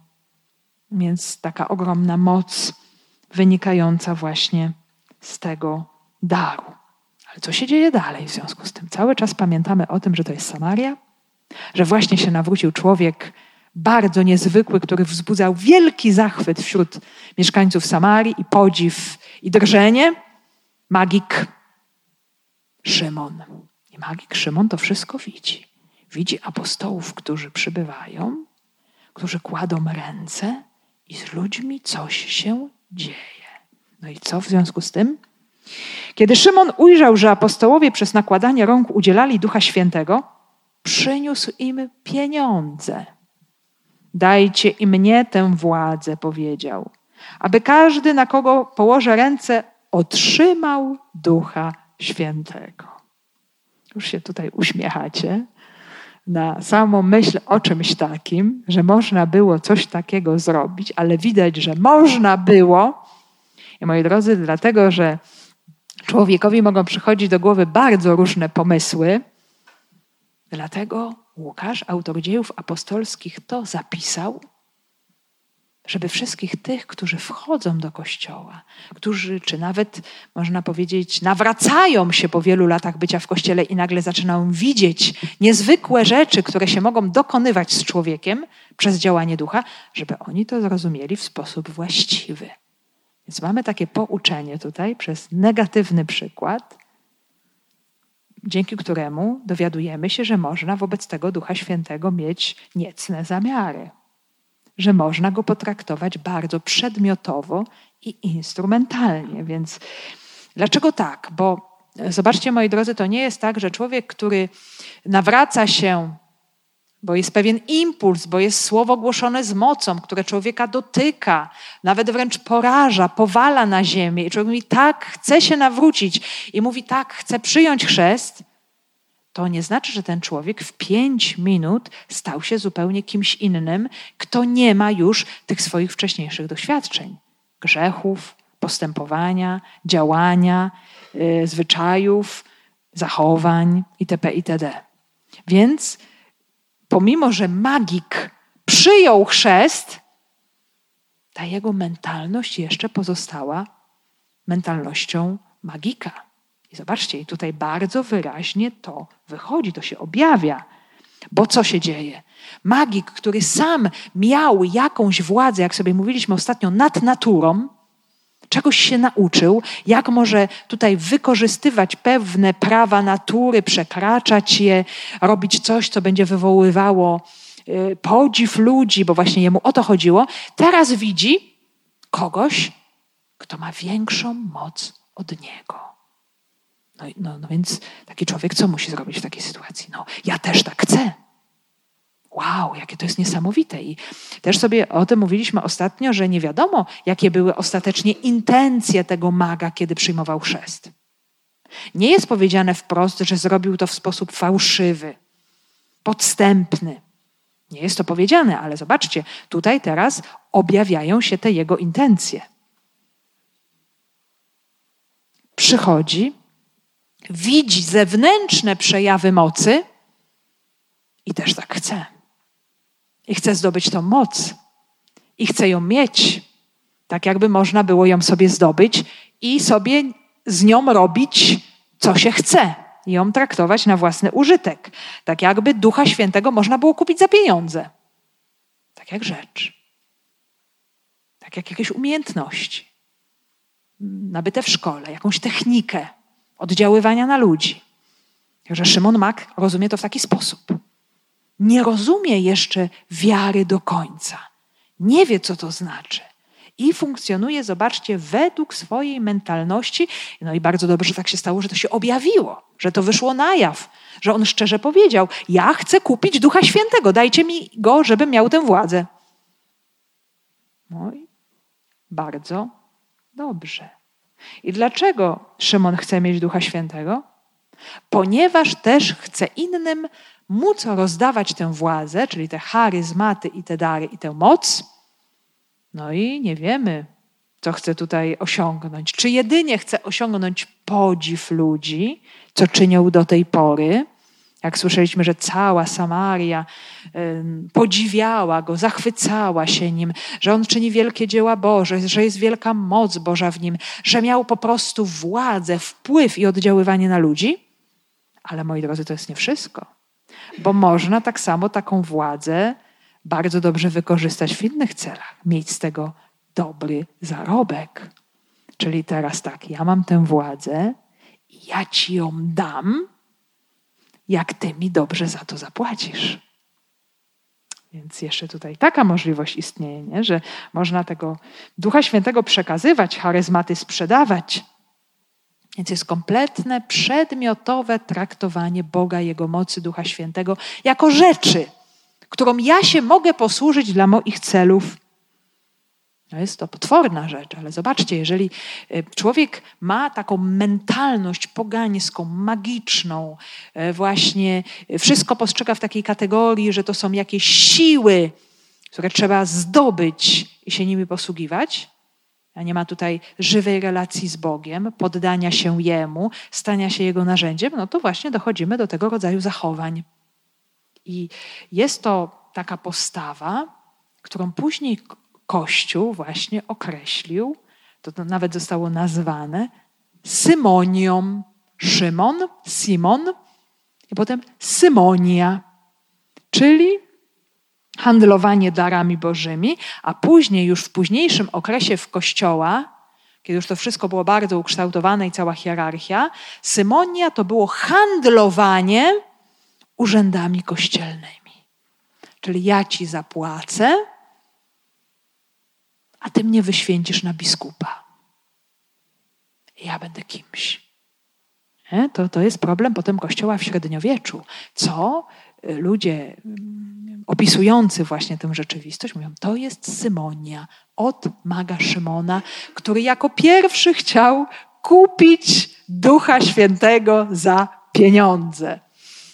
Więc taka ogromna moc wynikająca właśnie z tego daru. Ale co się dzieje dalej w związku z tym? Cały czas pamiętamy o tym, że to jest Samaria, że właśnie się nawrócił człowiek bardzo niezwykły, który wzbudzał wielki zachwyt wśród mieszkańców Samarii i podziw i drżenie. Magik Szymon. Magik Szymon to wszystko widzi. Widzi apostołów, którzy przybywają, którzy kładą ręce i z ludźmi coś się dzieje. No i co w związku z tym? Kiedy Szymon ujrzał, że apostołowie przez nakładanie rąk udzielali Ducha Świętego, przyniósł im pieniądze. Dajcie i mnie tę władzę, powiedział, aby każdy, na kogo położę ręce, otrzymał Ducha Świętego. Już się tutaj uśmiechacie na samą myśl o czymś takim, że można było coś takiego zrobić, ale widać, że można było. I moi drodzy, dlatego, że człowiekowi mogą przychodzić do głowy bardzo różne pomysły, dlatego Łukasz, autor dziejów apostolskich, to zapisał, żeby wszystkich tych, którzy wchodzą do kościoła, którzy, czy nawet można powiedzieć, nawracają się po wielu latach bycia w kościele i nagle zaczynają widzieć niezwykłe rzeczy, które się mogą dokonywać z człowiekiem przez działanie ducha, żeby oni to zrozumieli w sposób właściwy. Więc mamy takie pouczenie tutaj przez negatywny przykład, dzięki któremu dowiadujemy się, że można wobec tego Ducha Świętego mieć niecne zamiary, że można go potraktować bardzo przedmiotowo i instrumentalnie. Więc dlaczego tak? Bo zobaczcie, moi drodzy, to nie jest tak, że człowiek, który nawraca się bo jest pewien impuls, bo jest słowo głoszone z mocą, które człowieka dotyka, nawet wręcz poraża, powala na ziemię. I człowiek mówi, tak, chce się nawrócić i mówi, tak, chce przyjąć chrzest. To nie znaczy, że ten człowiek w pięć minut stał się zupełnie kimś innym, kto nie ma już tych swoich wcześniejszych doświadczeń, grzechów, postępowania, działania, yy, zwyczajów, zachowań itp. itd. Więc pomimo że magik przyjął chrzest, ta jego mentalność jeszcze pozostała mentalnością magika. I zobaczcie, i tutaj bardzo wyraźnie to wychodzi, to się objawia. Bo co się dzieje? Magik, który sam miał jakąś władzę, jak sobie mówiliśmy ostatnio, nad naturą, czegoś się nauczył, jak może tutaj wykorzystywać pewne prawa natury, przekraczać je, robić coś, co będzie wywoływało y, podziw ludzi, bo właśnie jemu o to chodziło. Teraz widzi kogoś, kto ma większą moc od niego. No, no, no więc taki człowiek co musi zrobić w takiej sytuacji? No, ja też tak chcę. Wow, jakie to jest niesamowite. I też sobie o tym mówiliśmy ostatnio, że nie wiadomo, jakie były ostatecznie intencje tego maga, kiedy przyjmował chrzest. Nie jest powiedziane wprost, że zrobił to w sposób fałszywy, podstępny. Nie jest to powiedziane, ale zobaczcie, tutaj teraz objawiają się te jego intencje. Przychodzi, widzi zewnętrzne przejawy mocy i też tak chce. I chce zdobyć tą moc. I chce ją mieć. Tak jakby można było ją sobie zdobyć i sobie z nią robić, co się chce. I ją traktować na własny użytek. Tak jakby Ducha Świętego można było kupić za pieniądze. Tak jak rzecz. Tak jak jakieś umiejętności. Nabyte w szkole, jakąś technikę oddziaływania na ludzi. Także Szymon Mak rozumie to w taki sposób nie rozumie jeszcze wiary do końca. Nie wie, co to znaczy. i funkcjonuje, zobaczcie, według swojej mentalności. No i bardzo dobrze, że tak się stało, że to się objawiło, że to wyszło na jaw, że on szczerze powiedział: Ja chcę kupić Ducha Świętego, dajcie mi go, żebym miał tę władzę. No i bardzo dobrze. I dlaczego Szymon chce mieć Ducha Świętego? Ponieważ też chce innym móc rozdawać tę władzę, czyli te charyzmaty i te dary i tę moc. No i nie wiemy, co chce tutaj osiągnąć. Czy jedynie chce osiągnąć podziw ludzi, co czynią do tej pory, jak słyszeliśmy, że cała Samaria podziwiała go, zachwycała się nim, że on czyni wielkie dzieła Boże, że jest wielka moc Boża w nim, że miał po prostu władzę, wpływ i oddziaływanie na ludzi. Ale moi drodzy, to jest nie wszystko, bo można tak samo taką władzę bardzo dobrze wykorzystać w innych celach, mieć z tego dobry zarobek. Czyli teraz tak, ja mam tę władzę, ja ci ją dam, jak ty mi dobrze za to zapłacisz. Więc jeszcze tutaj taka możliwość istnieje, nie? że można tego Ducha Świętego przekazywać, charyzmaty sprzedawać. Więc jest kompletne, przedmiotowe traktowanie Boga, Jego mocy, Ducha Świętego jako rzeczy, którą ja się mogę posłużyć dla moich celów no jest to potworna rzecz, ale zobaczcie, jeżeli e, człowiek ma taką mentalność pogańską, magiczną, e, właśnie wszystko postrzega w takiej kategorii, że to są jakieś siły, które trzeba zdobyć i się nimi posługiwać, a nie ma tutaj żywej relacji z Bogiem, poddania się Jemu, stania się Jego narzędziem, no to właśnie dochodzimy do tego rodzaju zachowań. I jest to taka postawa, którą później Kościół właśnie określił, to, to nawet zostało nazwane Symonią. Szymon, Simon i potem Symonia, czyli handlowanie darami bożymi, a później, już w późniejszym okresie w kościoła, kiedy już to wszystko było bardzo ukształtowane i cała hierarchia, Symonia to było handlowanie urzędami kościelnymi. Czyli ja ci zapłacę, a ty mnie wyświęcisz na biskupa. Ja będę kimś. To, to jest problem potem Kościoła w średniowieczu. Co y, ludzie mm, opisujący właśnie tę rzeczywistość mówią, to jest Symonia od maga Szymona, który jako pierwszy chciał kupić Ducha Świętego za pieniądze.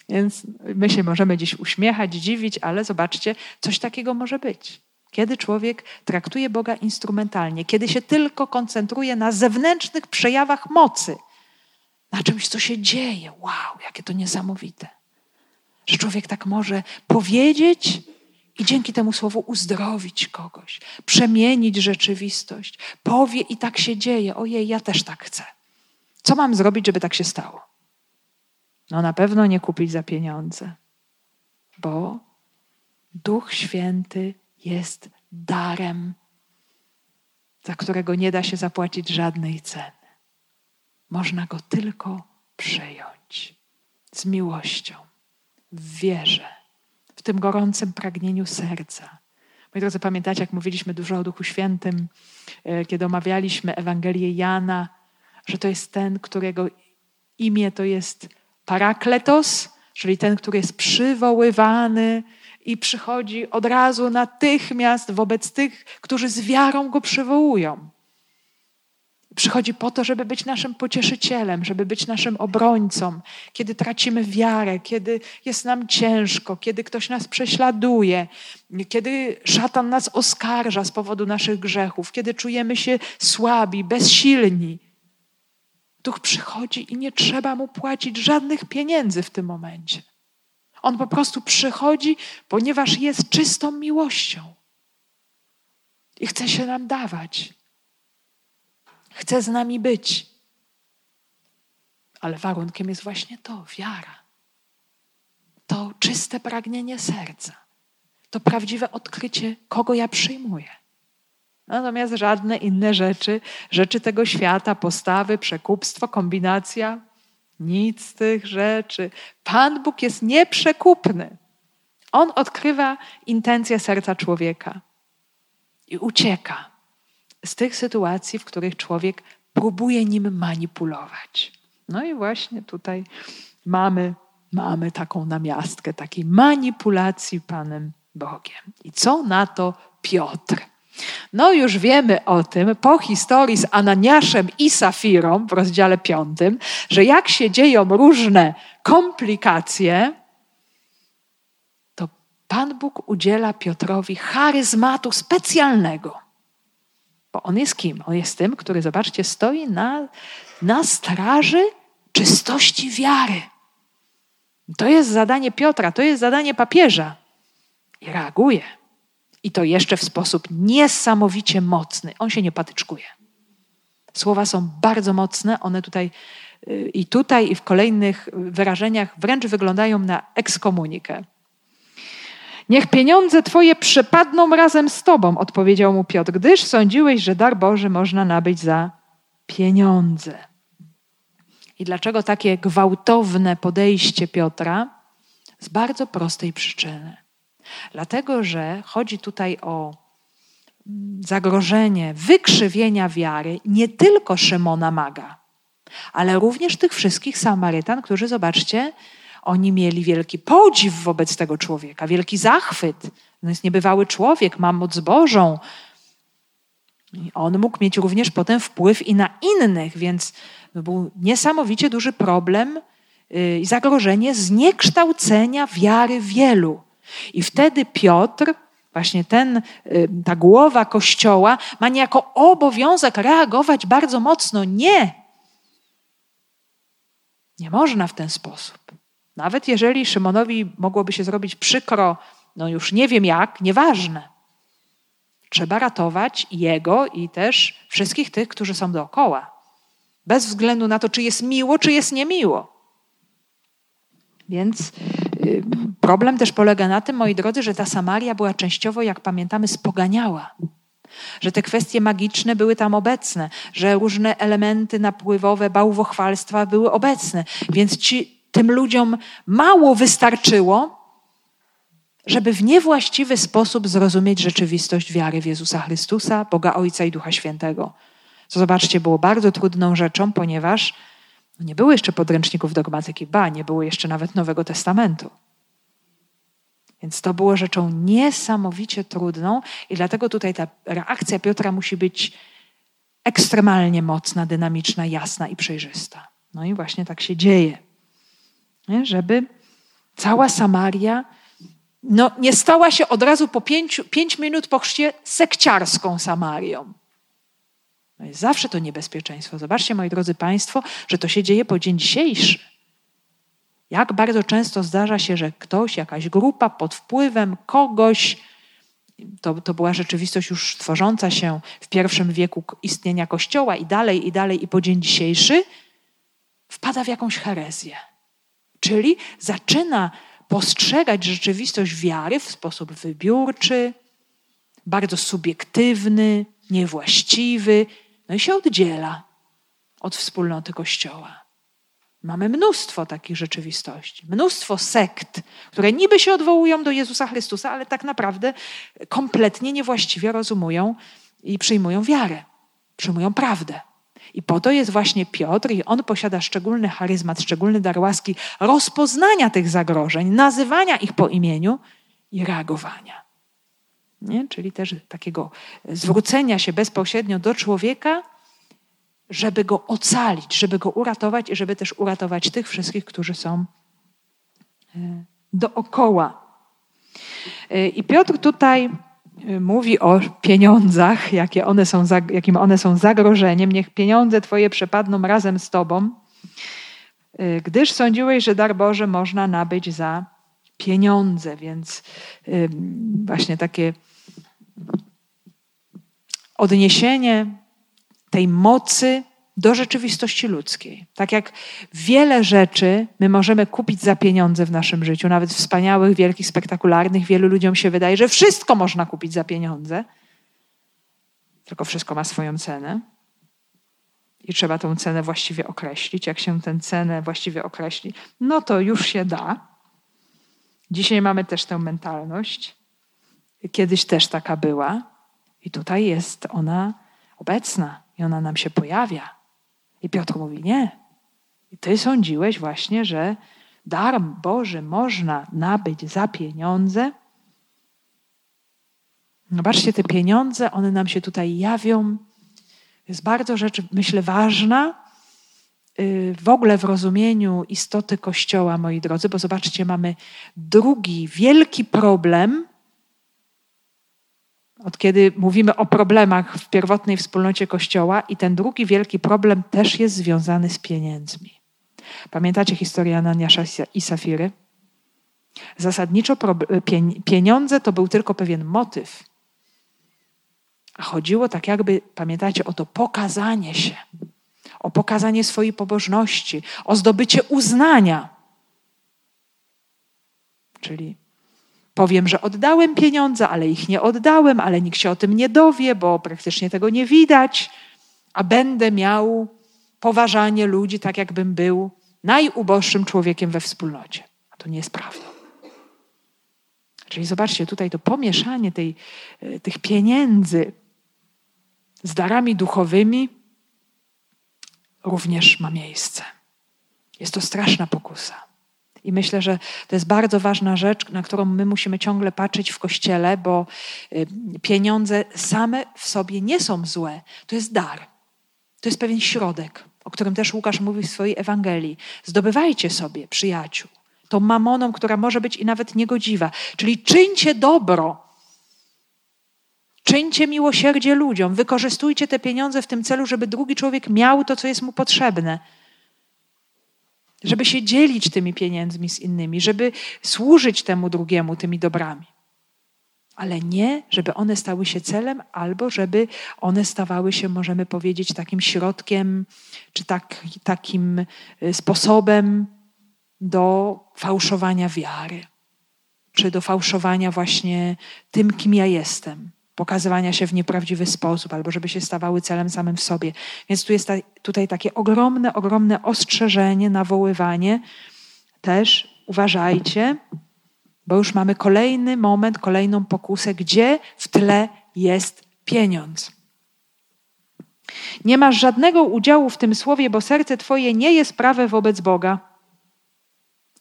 Więc my się możemy dziś uśmiechać, dziwić, ale zobaczcie, coś takiego może być. Kiedy człowiek traktuje Boga instrumentalnie, kiedy się tylko koncentruje na zewnętrznych przejawach mocy, na czymś, co się dzieje. Wow, jakie to niesamowite. Że człowiek tak może powiedzieć i dzięki temu słowu uzdrowić kogoś, przemienić rzeczywistość. Powie i tak się dzieje. Ojej, ja też tak chcę. Co mam zrobić, żeby tak się stało? No na pewno nie kupić za pieniądze, bo Duch Święty jest darem, za którego nie da się zapłacić żadnej ceny. Można go tylko przyjąć z miłością, w wierze, w tym gorącym pragnieniu serca. Moi drodzy, pamiętacie, jak mówiliśmy dużo o Duchu Świętym, e, kiedy omawialiśmy Ewangelię Jana, że to jest ten, którego imię to jest Parakletos, czyli ten, który jest przywoływany, i przychodzi od razu natychmiast wobec tych, którzy z wiarą go przywołują. Przychodzi po to, żeby być naszym pocieszycielem, żeby być naszym obrońcą, kiedy tracimy wiarę, kiedy jest nam ciężko, kiedy ktoś nas prześladuje, kiedy szatan nas oskarża z powodu naszych grzechów, kiedy czujemy się słabi, bezsilni. Duch przychodzi i nie trzeba mu płacić żadnych pieniędzy w tym momencie. On po prostu przychodzi, ponieważ jest czystą miłością. I chce się nam dawać. Chce z nami być. Ale warunkiem jest właśnie to wiara. To czyste pragnienie serca. To prawdziwe odkrycie, kogo ja przyjmuję. Natomiast żadne inne rzeczy, rzeczy tego świata, postawy, przekupstwo, kombinacja, nic z tych rzeczy. Pan Bóg jest nieprzekupny. On odkrywa intencje serca człowieka i ucieka z tych sytuacji, w których człowiek próbuje nim manipulować. No i właśnie tutaj mamy, mamy taką namiastkę takiej manipulacji Panem Bogiem. I co na to Piotr? No już wiemy o tym po historii z Ananiaszem i Safirą w rozdziale piątym, że jak się dzieją różne komplikacje, to Pan Bóg udziela Piotrowi charyzmatu specjalnego. Bo on jest kim? On jest tym, który, zobaczcie, stoi na, na straży czystości wiary. To jest zadanie Piotra, to jest zadanie papieża. I reaguje. I to jeszcze w sposób niesamowicie mocny. On się nie patyczkuje. Słowa są bardzo mocne, one tutaj y, i tutaj, i w kolejnych wyrażeniach wręcz wyglądają na ekskomunikę. Niech pieniądze Twoje przepadną razem z Tobą, odpowiedział mu Piotr, gdyż sądziłeś, że dar Boży można nabyć za pieniądze. I dlaczego takie gwałtowne podejście Piotra? Z bardzo prostej przyczyny. Dlatego, że chodzi tutaj o mm, zagrożenie wykrzywienia wiary nie tylko Szymona Maga, ale również tych wszystkich Samarytan, którzy, zobaczcie, oni mieli wielki podziw wobec tego człowieka, wielki zachwyt. No jest niebywały człowiek, ma moc Bożą. On mógł mieć również potem wpływ i na innych, więc był niesamowicie duży problem y, i zagrożenie zniekształcenia wiary wielu. I wtedy Piotr, właśnie ten, y, ta głowa kościoła, ma niejako obowiązek reagować bardzo mocno. Nie! Nie można w ten sposób. Nawet jeżeli Szymonowi mogłoby się zrobić przykro, no już nie wiem jak, nieważne. Trzeba ratować jego i też wszystkich tych, którzy są dookoła. Bez względu na to, czy jest miło, czy jest niemiło. Więc problem też polega na tym, moi drodzy, że ta Samaria była częściowo, jak pamiętamy, spoganiała. Że te kwestie magiczne były tam obecne, że różne elementy napływowe bałwochwalstwa były obecne. Więc ci, tym ludziom mało wystarczyło, żeby w niewłaściwy sposób zrozumieć rzeczywistość wiary w Jezusa Chrystusa, Boga Ojca i Ducha Świętego. Co zobaczcie, było bardzo trudną rzeczą, ponieważ nie było jeszcze podręczników dogmatyki, ba, nie było jeszcze nawet Nowego Testamentu. Więc to było rzeczą niesamowicie trudną, i dlatego tutaj ta reakcja Piotra musi być ekstremalnie mocna, dynamiczna, jasna i przejrzysta. No i właśnie tak się dzieje, nie? żeby cała Samaria no, nie stała się od razu po pięć, pięć minut po chrzcie sekciarską Samarią. No jest zawsze to niebezpieczeństwo. Zobaczcie, moi drodzy Państwo, że to się dzieje po dzień dzisiejszy. Jak bardzo często zdarza się, że ktoś, jakaś grupa pod wpływem kogoś, to, to była rzeczywistość już tworząca się w pierwszym wieku istnienia Kościoła i dalej, i dalej, i po dzień dzisiejszy, wpada w jakąś herezję. Czyli zaczyna postrzegać rzeczywistość wiary w sposób wybiórczy, bardzo subiektywny, niewłaściwy, no i się oddziela od wspólnoty Kościoła. Mamy mnóstwo takich rzeczywistości, mnóstwo sekt, które niby się odwołują do Jezusa Chrystusa, ale tak naprawdę kompletnie niewłaściwie rozumują i przyjmują wiarę, przyjmują prawdę. I po to jest właśnie Piotr, i on posiada szczególny charyzmat, szczególny dar łaski rozpoznania tych zagrożeń, nazywania ich po imieniu i reagowania. Nie? Czyli też takiego zwrócenia się bezpośrednio do człowieka, żeby go ocalić, żeby go uratować i żeby też uratować tych wszystkich, którzy są e, dookoła. E, I Piotr tutaj e, mówi o pieniądzach, jakie one są, jakim one są zagrożeniem. Niech pieniądze Twoje przepadną razem z Tobą, gdyż sądziłeś, że dar Boży można nabyć za pieniądze. Więc właśnie takie odniesienie tej mocy do rzeczywistości ludzkiej. Tak jak wiele rzeczy my możemy kupić za pieniądze w naszym życiu, nawet wspaniałych, wielkich, spektakularnych, wielu ludziom się wydaje, że wszystko można kupić za pieniądze, tylko wszystko ma swoją cenę. I trzeba tę cenę właściwie określić. Jak się tę cenę właściwie określi, no to już się da. Dzisiaj mamy też tę mentalność. Kiedyś też taka była. I tutaj jest ona obecna i ona nam się pojawia. I Piotr mówi: Nie. I ty sądziłeś właśnie, że dar Boży można nabyć za pieniądze. Zobaczcie, te pieniądze, one nam się tutaj jawią. Jest bardzo rzecz, myślę, ważna y, w ogóle w rozumieniu istoty Kościoła, moi drodzy, bo zobaczcie, mamy drugi wielki problem, od kiedy mówimy o problemach w pierwotnej wspólnocie Kościoła, i ten drugi wielki problem też jest związany z pieniędzmi. Pamiętacie historię Ananiasza i Safiry? Zasadniczo pieniądze to był tylko pewien motyw. A chodziło tak jakby, pamiętacie, o to pokazanie się, o pokazanie swojej pobożności, o zdobycie uznania. Czyli powiem, że oddałem pieniądze, ale ich nie oddałem, ale nikt się o tym nie dowie, bo praktycznie tego nie widać, a będę miał poważanie ludzi, tak jakbym był najuboższym człowiekiem we wspólnocie. A to nie jest prawdą. Czyli zobaczcie, tutaj to pomieszanie tej, e, tych pieniędzy z darami duchowymi również ma miejsce. Jest to straszna pokusa. I myślę, że to jest bardzo ważna rzecz, na którą my musimy ciągle patrzeć w kościele, bo y, pieniądze same w sobie nie są złe. To jest dar. To jest pewien środek, o którym też Łukasz mówi w swojej Ewangelii. Zdobywajcie sobie przyjaciół. Tą mamoną, która może być i nawet niegodziwa. Czyli czyńcie dobro. Czyńcie miłosierdzie ludziom. Wykorzystujcie te pieniądze w tym celu, żeby drugi człowiek miał to, co jest mu potrzebne żeby się dzielić tymi pieniędzmi z innymi, żeby służyć temu drugiemu tymi dobrami. Ale nie, żeby one stały się celem, albo żeby one stawały się, możemy powiedzieć, takim środkiem, czy tak, takim y, sposobem do fałszowania wiary, czy do fałszowania właśnie tym, kim ja jestem pokazywania się w nieprawdziwy sposób, albo żeby się stawały celem samym w sobie. Więc tu jest ta, tutaj takie ogromne, ogromne ostrzeżenie, nawoływanie. Też uważajcie, bo już mamy kolejny moment, kolejną pokusę, gdzie w tle jest pieniądz. Nie masz żadnego udziału w tym słowie, bo serce Twoje nie jest prawe wobec Boga.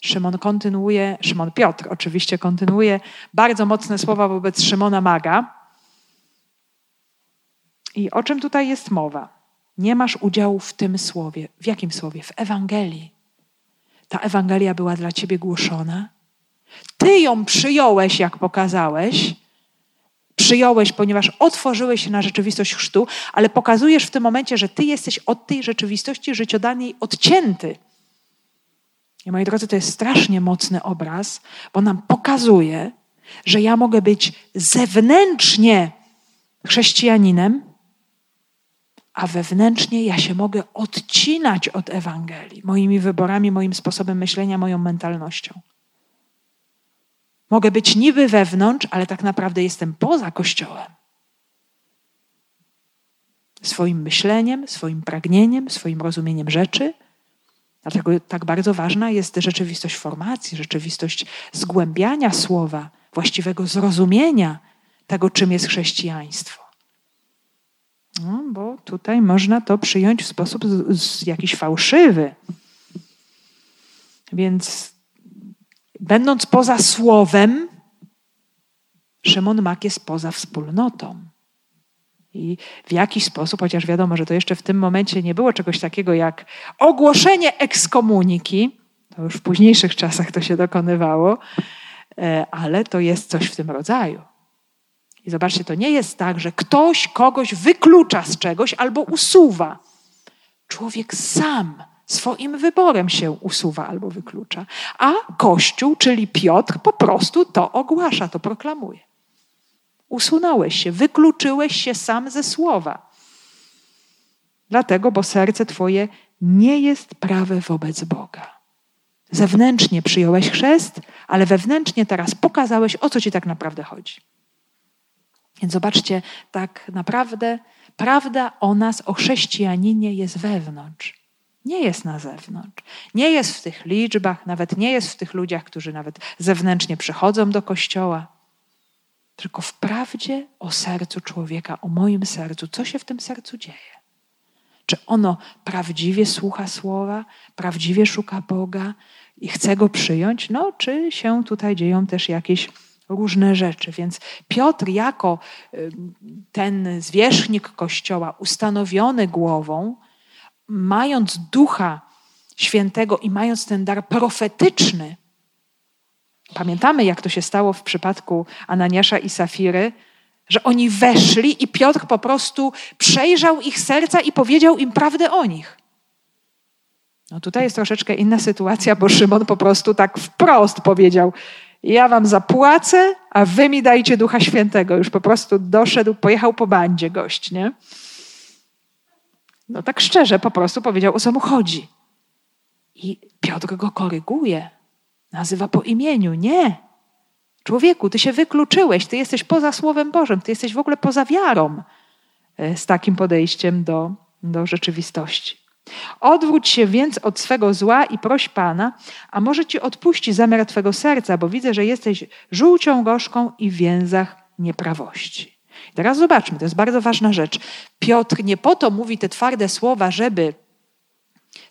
Szymon kontynuuje, Szymon Piotr oczywiście kontynuuje bardzo mocne słowa wobec Szymona Maga. I o czym tutaj jest mowa? Nie masz udziału w tym słowie. W jakim słowie? W Ewangelii. Ta Ewangelia była dla ciebie głoszona. Ty ją przyjąłeś, jak pokazałeś. Przyjąłeś, ponieważ otworzyłeś się na rzeczywistość chrztu, ale pokazujesz w tym momencie, że ty jesteś od tej rzeczywistości życiodajnej odcięty. I moi drodzy, to jest strasznie mocny obraz, bo nam pokazuje, że ja mogę być zewnętrznie chrześcijaninem, a wewnętrznie ja się mogę odcinać od Ewangelii moimi wyborami, moim sposobem myślenia, moją mentalnością. Mogę być niby wewnątrz, ale tak naprawdę jestem poza Kościołem. Swoim myśleniem, swoim pragnieniem, swoim rozumieniem rzeczy. Dlatego tak bardzo ważna jest rzeczywistość formacji, rzeczywistość zgłębiania słowa, właściwego zrozumienia tego, czym jest chrześcijaństwo. No, bo tutaj można to przyjąć w sposób z, z jakiś fałszywy. Więc będąc poza słowem, Szymon Mak jest poza wspólnotą. I w jakiś sposób, chociaż wiadomo, że to jeszcze w tym momencie nie było czegoś takiego jak ogłoszenie ekskomuniki, to już w późniejszych czasach to się dokonywało, e, ale to jest coś w tym rodzaju. I zobaczcie, to nie jest tak, że ktoś kogoś wyklucza z czegoś albo usuwa. Człowiek sam swoim wyborem się usuwa albo wyklucza. A Kościół, czyli Piotr, po prostu to ogłasza, to proklamuje. Usunąłeś się, wykluczyłeś się sam ze słowa. Dlatego, bo serce Twoje nie jest prawe wobec Boga. Zewnętrznie przyjąłeś chrzest, ale wewnętrznie teraz pokazałeś, o co Ci tak naprawdę chodzi. Więc zobaczcie, tak naprawdę prawda o nas, o chrześcijaninie jest wewnątrz. Nie jest na zewnątrz. Nie jest w tych liczbach, nawet nie jest w tych ludziach, którzy nawet zewnętrznie przychodzą do kościoła. tylko w prawdzie o sercu człowieka, o moim sercu. Co się w tym sercu dzieje? Czy ono prawdziwie słucha słowa, prawdziwie szuka Boga i chce go przyjąć? No, czy się tutaj dzieją też jakieś różne rzeczy. Więc Piotr, jako ten zwierzchnik kościoła, ustanowiony głową, mając ducha świętego i mając ten dar profetyczny, pamiętamy, jak to się stało w przypadku Ananiasza i Safiry, że oni weszli i Piotr po prostu przejrzał ich serca i powiedział im prawdę o nich. No tutaj jest troszeczkę inna sytuacja, bo Szymon po prostu tak wprost powiedział: Ja wam zapłacę, a wy mi dajcie Ducha Świętego. Już po prostu doszedł, pojechał po bandzie gość, nie? No tak szczerze po prostu powiedział, o co mu chodzi. I Piotr go koryguje, nazywa po imieniu. Nie. Człowieku, ty się wykluczyłeś, ty jesteś poza Słowem Bożym, ty jesteś w ogóle poza wiarą e, z takim podejściem do, do rzeczywistości. Odwróć się więc od swego zła i proś Pana, a może ci odpuści zamiar twego serca, bo widzę, że jesteś żółcią gorzką i w więzach nieprawości. Teraz zobaczmy, to jest bardzo ważna rzecz. Piotr nie po to mówi te twarde słowa, żeby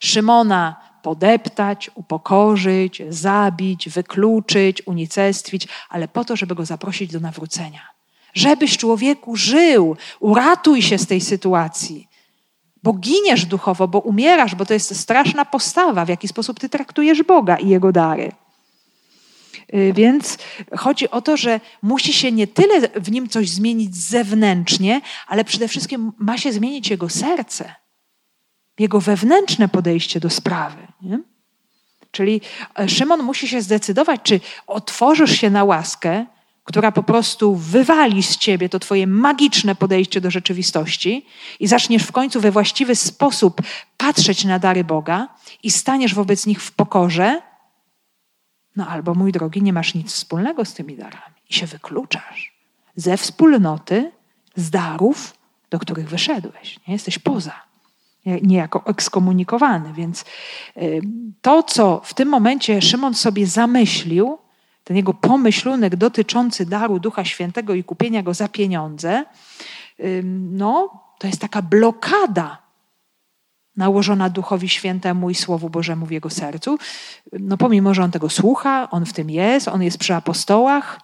Szymona podeptać, upokorzyć, zabić, wykluczyć, unicestwić, ale po to, żeby go zaprosić do nawrócenia. Żebyś człowieku żył, uratuj się z tej sytuacji, bo giniesz duchowo, bo umierasz, bo to jest straszna postawa, w jaki sposób ty traktujesz Boga i Jego dary. Y, więc chodzi o to, że musi się nie tyle w nim coś zmienić zewnętrznie, ale przede wszystkim ma się zmienić jego serce jego wewnętrzne podejście do sprawy. Nie? Czyli e, Szymon musi się zdecydować, czy otworzysz się na łaskę, która po prostu wywali z ciebie to twoje magiczne podejście do rzeczywistości i zaczniesz w końcu we właściwy sposób patrzeć na dary Boga i staniesz wobec nich w pokorze, no albo, mój drogi, nie masz nic wspólnego z tymi darami i się wykluczasz ze wspólnoty, z darów, do których wyszedłeś. Nie jesteś poza niejako ekskomunikowany. Więc y, to, co w tym momencie Szymon sobie zamyślił, ten jego pomyślunek dotyczący daru Ducha Świętego i kupienia go za pieniądze, no, to jest taka blokada nałożona Duchowi Świętemu i Słowu Bożemu w jego sercu. No pomimo, że on tego słucha, on w tym jest, on jest przy apostołach,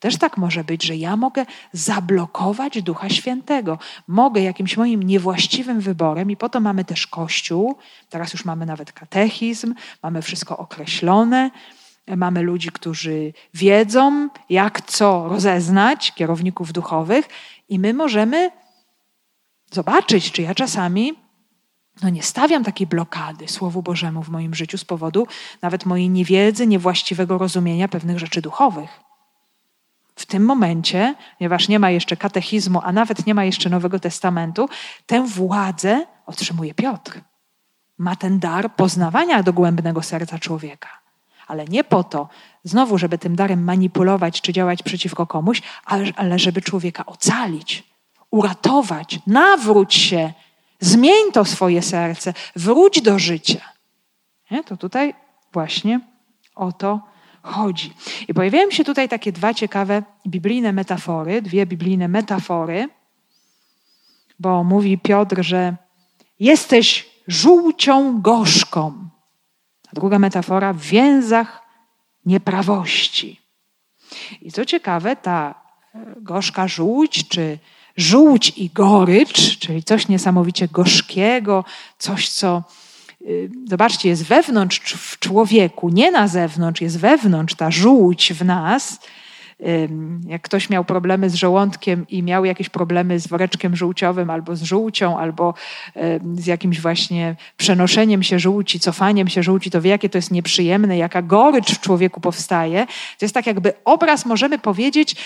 też tak może być, że ja mogę zablokować Ducha Świętego. Mogę jakimś moim niewłaściwym wyborem, i po to mamy też Kościół, teraz już mamy nawet katechizm, mamy wszystko określone. Mamy ludzi, którzy wiedzą, jak co rozeznać, kierowników duchowych, i my możemy zobaczyć, czy ja czasami no nie stawiam takiej blokady Słowu Bożemu w moim życiu z powodu nawet mojej niewiedzy, niewłaściwego rozumienia pewnych rzeczy duchowych. W tym momencie, ponieważ nie ma jeszcze katechizmu, a nawet nie ma jeszcze Nowego Testamentu, tę władzę otrzymuje Piotr. Ma ten dar poznawania dogłębnego serca człowieka. Ale nie po to, znowu, żeby tym darem manipulować czy działać przeciwko komuś, ale, ale żeby człowieka ocalić, uratować, nawróć się, zmień to swoje serce, wróć do życia. Nie? To tutaj właśnie o to chodzi. I pojawiają się tutaj takie dwa ciekawe biblijne metafory, dwie biblijne metafory, bo mówi Piotr, że jesteś żółcią gorzką. Druga metafora w więzach nieprawości. I co ciekawe, ta gorzka żółć, czy żółć i gorycz, czyli coś niesamowicie gorzkiego, coś, co Y, zobaczcie, jest wewnątrz w człowieku, nie na zewnątrz, jest wewnątrz ta żółć w nas. Jak ktoś miał problemy z żołądkiem i miał jakieś problemy z woreczkiem żółciowym, albo z żółcią, albo z jakimś właśnie przenoszeniem się żółci, cofaniem się żółci, to wie, jakie to jest nieprzyjemne, jaka gorycz w człowieku powstaje. To jest tak, jakby obraz, możemy powiedzieć,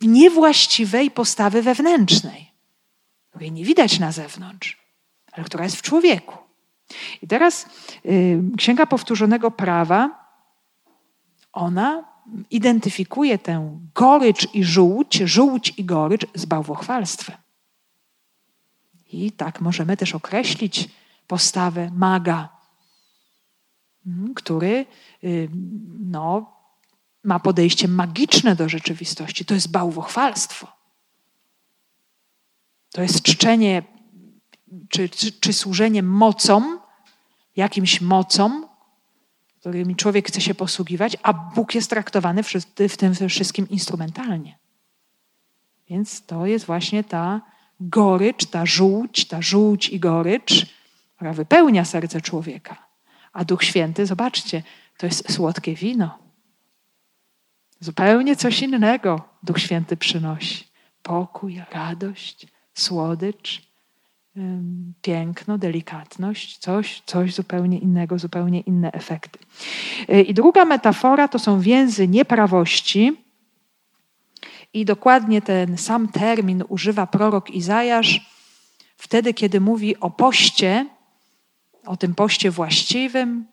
niewłaściwej postawy wewnętrznej, której nie widać na zewnątrz, ale która jest w człowieku. I teraz Księga Powtórzonego Prawa, ona identyfikuje tę gorycz i żółć, żółć i gorycz z bałwochwalstwem. I tak możemy też określić postawę maga, mm, który y, no, ma podejście magiczne do rzeczywistości. To jest bałwochwalstwo. To jest czczenie czy, czy, czy służenie mocom, jakimś mocom, którymi człowiek chce się posługiwać, a Bóg jest traktowany w, tym wszystkim instrumentalnie. Więc to jest właśnie ta gorycz, ta żółć, ta żółć i gorycz, która wypełnia serce człowieka. A Duch Święty, zobaczcie, to jest słodkie wino. Zupełnie coś innego Duch Święty przynosi. Pokój, radość, słodycz, piękno, delikatność, coś, coś zupełnie innego, zupełnie inne efekty. Y, I druga metafora to są więzy nieprawości. I dokładnie ten sam termin używa prorok Izajasz wtedy, kiedy mówi o poście, o tym poście właściwym,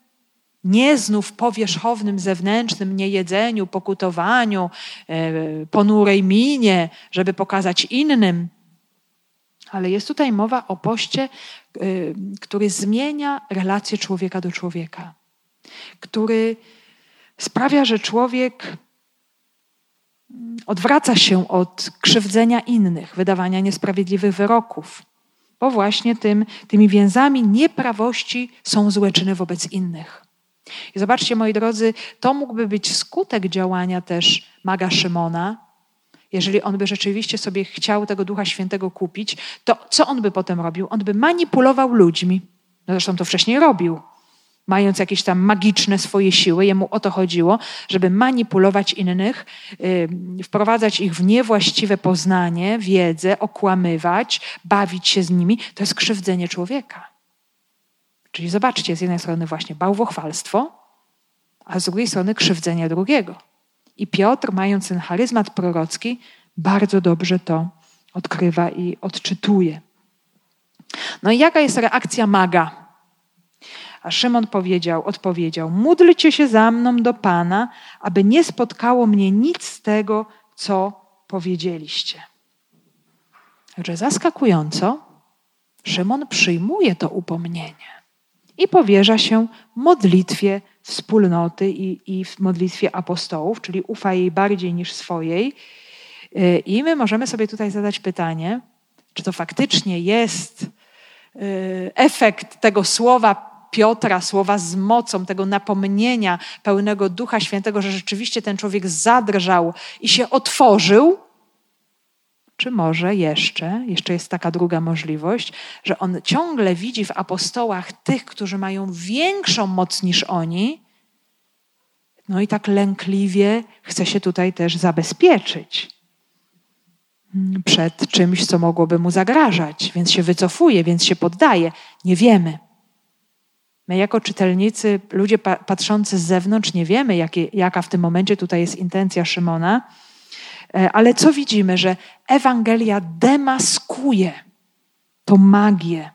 nie znów powierzchownym, zewnętrznym niejedzeniu, pokutowaniu, e, ponurej minie, żeby pokazać innym, ale jest tutaj mowa o poście, y, który zmienia relacje człowieka do człowieka, który sprawia, że człowiek mm, odwraca się od krzywdzenia innych, wydawania niesprawiedliwych wyroków, bo właśnie tym, tymi więzami nieprawości są złe czyny wobec innych. I zobaczcie, moi drodzy, to mógłby być skutek działania też maga Szymona, jeżeli on by rzeczywiście sobie chciał tego Ducha Świętego kupić, to co on by potem robił? On by manipulował ludźmi. No zresztą to wcześniej robił. Mając jakieś tam magiczne swoje siły, jemu o to chodziło, żeby manipulować innych, wprowadzać ich w niewłaściwe poznanie, wiedzę, okłamywać, bawić się z nimi. To jest krzywdzenie człowieka. Czyli zobaczcie, z jednej strony właśnie bałwochwalstwo, a z drugiej strony krzywdzenie drugiego. I Piotr, mając ten charyzmat prorocki, bardzo dobrze to odkrywa i odczytuje. No i jaka jest reakcja maga? A Szymon powiedział, odpowiedział: Módlcie się za mną do Pana, aby nie spotkało mnie nic z tego, co powiedzieliście. Także zaskakująco, Szymon przyjmuje to upomnienie i powierza się modlitwie wspólnoty i, i w modlitwie apostołów, czyli ufa jej bardziej niż swojej. Y, I my możemy sobie tutaj zadać pytanie, czy to faktycznie jest y, efekt tego słowa Piotra, słowa z mocą, tego napomnienia pełnego Ducha Świętego, że rzeczywiście ten człowiek zadrżał i się otworzył, czy może jeszcze, jeszcze jest taka druga możliwość, że on ciągle widzi w apostołach tych, którzy mają większą moc niż oni, no i tak lękliwie chce się tutaj też zabezpieczyć przed czymś, co mogłoby mu zagrażać, więc się wycofuje, więc się poddaje. Nie wiemy. My, jako czytelnicy, ludzie patrzący z zewnątrz, nie wiemy, jakie, jaka w tym momencie tutaj jest intencja Szymona ale co widzimy? Że Ewangelia demaskuje to magię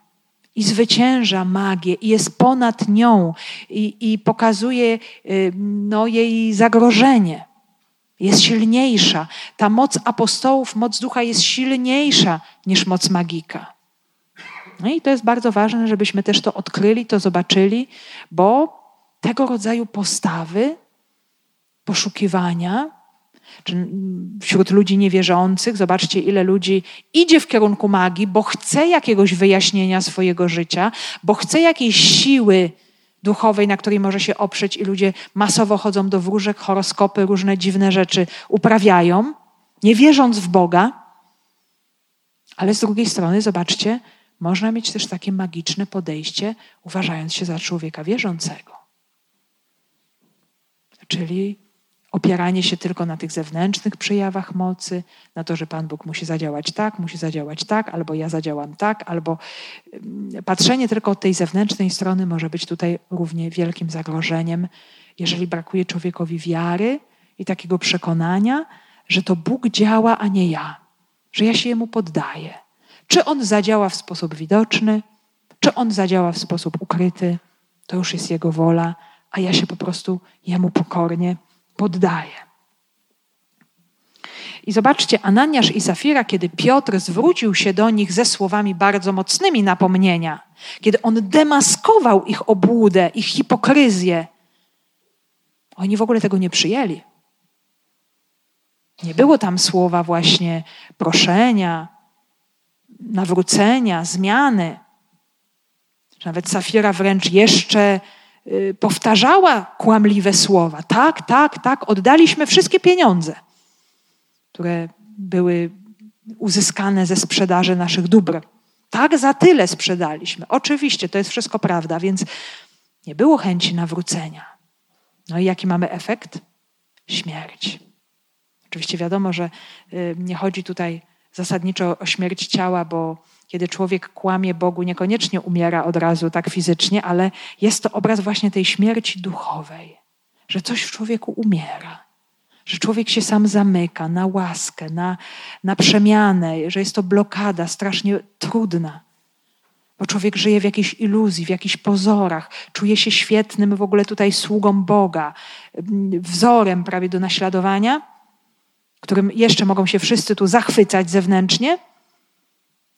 i zwycięża magię i jest ponad nią i, i pokazuje y, no, jej zagrożenie. Jest silniejsza. Ta moc apostołów, moc ducha jest silniejsza niż moc magika. No i to jest bardzo ważne, żebyśmy też to odkryli, to zobaczyli, bo tego rodzaju postawy, poszukiwania, wśród ludzi niewierzących, zobaczcie, ile ludzi idzie w kierunku magii, bo chce jakiegoś wyjaśnienia swojego życia, bo chce jakiejś siły duchowej, na której może się oprzeć, i ludzie masowo chodzą do wróżek, horoskopy, różne dziwne rzeczy uprawiają, nie wierząc w Boga. Ale z drugiej strony, zobaczcie, można mieć też takie magiczne podejście, uważając się za człowieka wierzącego. Czyli opieranie się tylko na tych zewnętrznych przejawach mocy, na to, że Pan Bóg musi zadziałać tak, musi zadziałać tak, albo ja zadziałam tak, albo mm, patrzenie tylko od tej zewnętrznej strony może być tutaj równie wielkim zagrożeniem, jeżeli brakuje człowiekowi wiary i takiego przekonania, że to Bóg działa, a nie ja, że ja się Jemu poddaję. Czy On zadziała w sposób widoczny, czy On zadziała w sposób ukryty, to już jest Jego wola, a ja się po prostu Jemu pokornie poddaje. I zobaczcie, Ananiasz i Safira, kiedy Piotr zwrócił się do nich ze słowami bardzo mocnymi napomnienia, kiedy on demaskował ich obłudę, ich hipokryzję, oni w ogóle tego nie przyjęli. Nie było tam słowa właśnie proszenia, nawrócenia, zmiany. Nawet Safira wręcz jeszcze powtarzała kłamliwe słowa. Tak, tak, tak, oddaliśmy wszystkie pieniądze, które były uzyskane ze sprzedaży naszych dóbr. Tak, za tyle sprzedaliśmy. Oczywiście, to jest wszystko prawda, więc nie było chęci nawrócenia. No i jaki mamy efekt? Śmierć. Oczywiście wiadomo, że y, nie chodzi tutaj zasadniczo o śmierć ciała, bo kiedy człowiek kłamie Bogu, niekoniecznie umiera od razu tak fizycznie, ale jest to obraz właśnie tej śmierci duchowej, że coś w człowieku umiera, że człowiek się sam zamyka na łaskę, na, na przemianę, że jest to blokada strasznie trudna. Bo człowiek żyje w jakiejś iluzji, w jakichś pozorach, czuje się świetnym w ogóle tutaj sługą Boga, wzorem prawie do naśladowania, którym jeszcze mogą się wszyscy tu zachwycać zewnętrznie,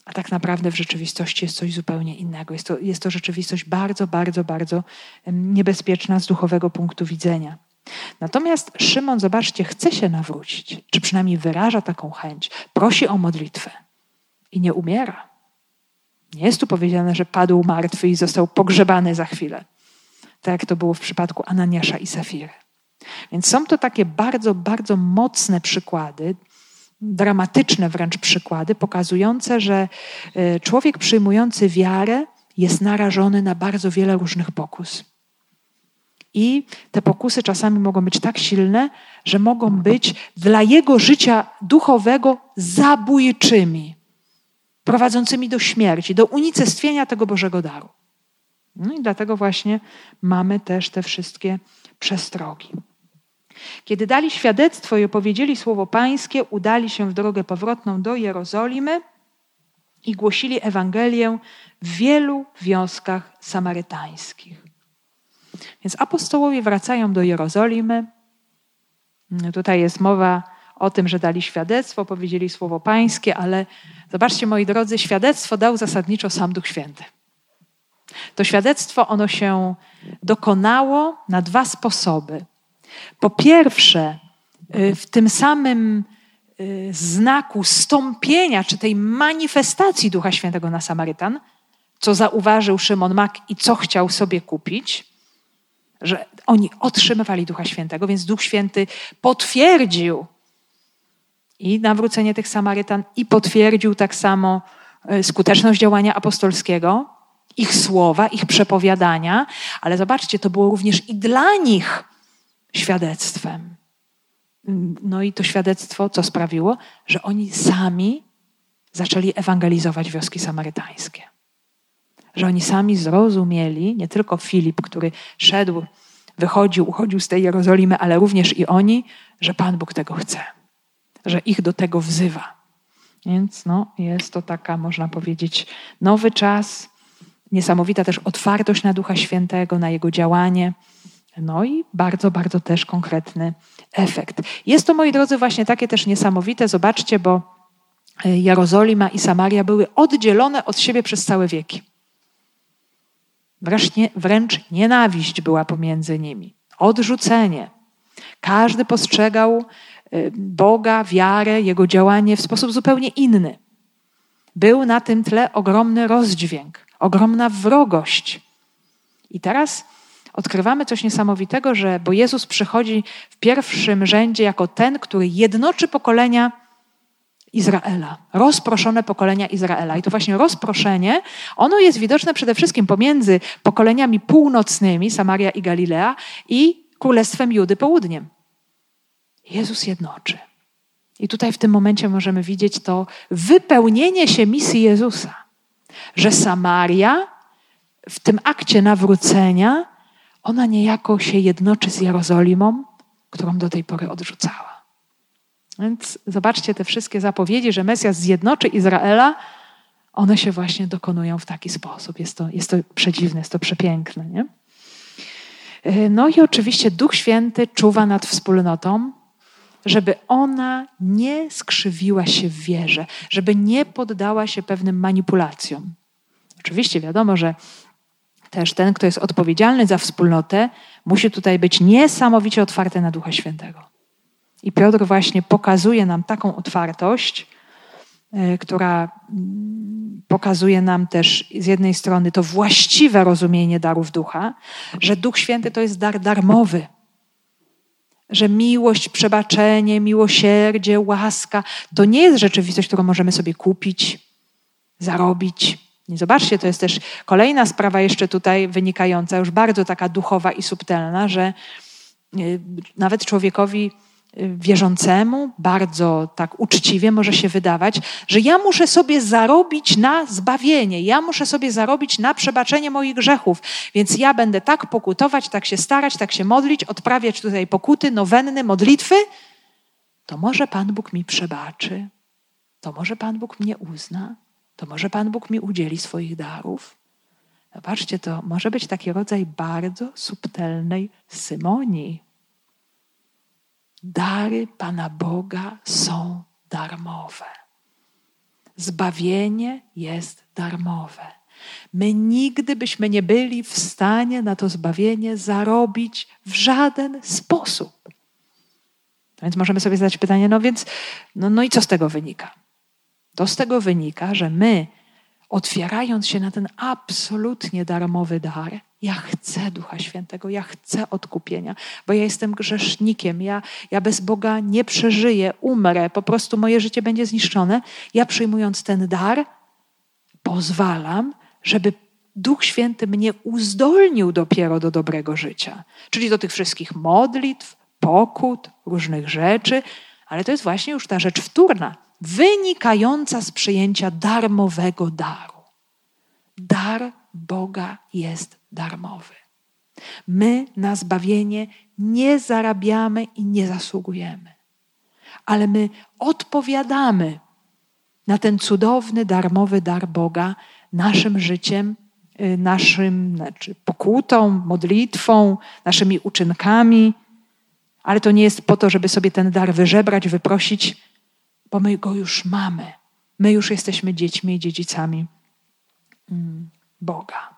a tak naprawdę w rzeczywistości jest coś zupełnie innego. Jest to, jest to rzeczywistość bardzo, bardzo, bardzo niebezpieczna z duchowego punktu widzenia. Natomiast Szymon, zobaczcie, chce się nawrócić, czy przynajmniej wyraża taką chęć, prosi o modlitwę i nie umiera. Nie jest tu powiedziane, że padł martwy i został pogrzebany za chwilę, tak jak to było w przypadku Ananiasza i Safiry. Więc są to takie bardzo, bardzo mocne przykłady, dramatyczne wręcz przykłady, pokazujące, że e, człowiek przyjmujący wiarę jest narażony na bardzo wiele różnych pokus. I te pokusy czasami mogą być tak silne, że mogą być dla jego życia duchowego zabójczymi, prowadzącymi do śmierci, do unicestwienia tego Bożego daru. No i dlatego właśnie mamy też te wszystkie przestrogi. Kiedy dali świadectwo i opowiedzieli słowo Pańskie, udali się w drogę powrotną do Jerozolimy i głosili Ewangelię w wielu wioskach samarytańskich. Więc apostołowie wracają do Jerozolimy. Tutaj jest mowa o tym, że dali świadectwo, powiedzieli słowo Pańskie, ale zobaczcie, moi drodzy, świadectwo dał zasadniczo sam Duch Święty. To świadectwo ono się dokonało na dwa sposoby. Po pierwsze, y, w tym samym y, znaku stąpienia, czy tej manifestacji Ducha Świętego na Samarytan, co zauważył Szymon Mak i co chciał sobie kupić, że oni otrzymywali Ducha Świętego, więc Duch Święty potwierdził i nawrócenie tych Samarytan, i potwierdził tak samo y, skuteczność działania apostolskiego, ich słowa, ich przepowiadania, ale zobaczcie, to było również i dla nich świadectwem. No i to świadectwo co sprawiło? Że oni sami zaczęli ewangelizować wioski samarytańskie. Że oni sami zrozumieli, nie tylko Filip, który szedł, wychodził, uchodził z tej Jerozolimy, ale również i oni, że Pan Bóg tego chce, że ich do tego wzywa. Więc no, jest to taka, można powiedzieć, nowy czas, niesamowita też otwartość na Ducha Świętego, na Jego działanie. No i bardzo, bardzo też konkretny efekt. Jest to, moi drodzy, właśnie takie też niesamowite. Zobaczcie, bo e, Jerozolima i Samaria były oddzielone od siebie przez całe wieki. Wręcz, nie, wręcz nienawiść była pomiędzy nimi, odrzucenie. Każdy postrzegał e, Boga, wiarę, jego działanie w sposób zupełnie inny. Był na tym tle ogromny rozdźwięk, ogromna wrogość. I teraz odkrywamy coś niesamowitego, że bo Jezus przychodzi w pierwszym rzędzie jako ten, który jednoczy pokolenia Izraela, rozproszone pokolenia Izraela. I to właśnie rozproszenie, ono jest widoczne przede wszystkim pomiędzy pokoleniami północnymi, Samaria i Galilea, i Królestwem Judy południem. Jezus jednoczy. I tutaj w tym momencie możemy widzieć to wypełnienie się misji Jezusa, że Samaria w tym akcie nawrócenia ona niejako się jednoczy z Jerozolimą, którą do tej pory odrzucała. Więc zobaczcie te wszystkie zapowiedzi, że Mesjasz zjednoczy Izraela, one się właśnie dokonują w taki sposób. Jest to, jest to przedziwne, jest to przepiękne. Nie? No i oczywiście Duch Święty czuwa nad wspólnotą, żeby ona nie skrzywiła się w wierze, żeby nie poddała się pewnym manipulacjom. Oczywiście wiadomo, że też ten, kto jest odpowiedzialny za wspólnotę, musi tutaj być niesamowicie otwarty na Ducha Świętego. I Piotr właśnie pokazuje nam taką otwartość, e, która mm, pokazuje nam też z jednej strony to właściwe rozumienie darów ducha, że Duch Święty to jest dar darmowy. Że miłość, przebaczenie, miłosierdzie, łaska to nie jest rzeczywistość, którą możemy sobie kupić, zarobić. Zobaczcie, to jest też kolejna sprawa jeszcze tutaj wynikająca, już bardzo taka duchowa i subtelna, że y, nawet człowiekowi y, wierzącemu bardzo tak uczciwie może się wydawać, że ja muszę sobie zarobić na zbawienie, ja muszę sobie zarobić na przebaczenie moich grzechów, więc ja będę tak pokutować, tak się starać, tak się modlić, odprawiać tutaj pokuty, nowenny, modlitwy, to może Pan Bóg mi przebaczy, to może Pan Bóg mnie uzna, to może Pan Bóg mi udzieli swoich darów. Zobaczcie, to może być taki rodzaj bardzo subtelnej symonii. Dary Pana Boga są darmowe. Zbawienie jest darmowe. My nigdy byśmy nie byli w stanie na to zbawienie zarobić w żaden sposób. Więc możemy sobie zadać pytanie, no więc, no, no i co z tego wynika? To z tego wynika, że my, otwierając się na ten absolutnie darmowy dar, ja chcę Ducha Świętego, ja chcę odkupienia, bo ja jestem grzesznikiem, ja, ja bez Boga nie przeżyję, umrę, po prostu moje życie będzie zniszczone. Ja przyjmując ten dar, pozwalam, żeby Duch Święty mnie uzdolnił dopiero do dobrego życia, czyli do tych wszystkich modlitw, pokut, różnych rzeczy, ale to jest właśnie już ta rzecz wtórna, wynikająca z przyjęcia darmowego daru. Dar Boga jest darmowy. My na zbawienie nie zarabiamy i nie zasługujemy, ale my odpowiadamy na ten cudowny, darmowy dar Boga naszym życiem, y, naszym znaczy pokutą, modlitwą, naszymi uczynkami. Ale to nie jest po to, żeby sobie ten dar wyżebrać, wyprosić, bo my go już mamy. My już jesteśmy dziećmi i dziedzicami mm, Boga.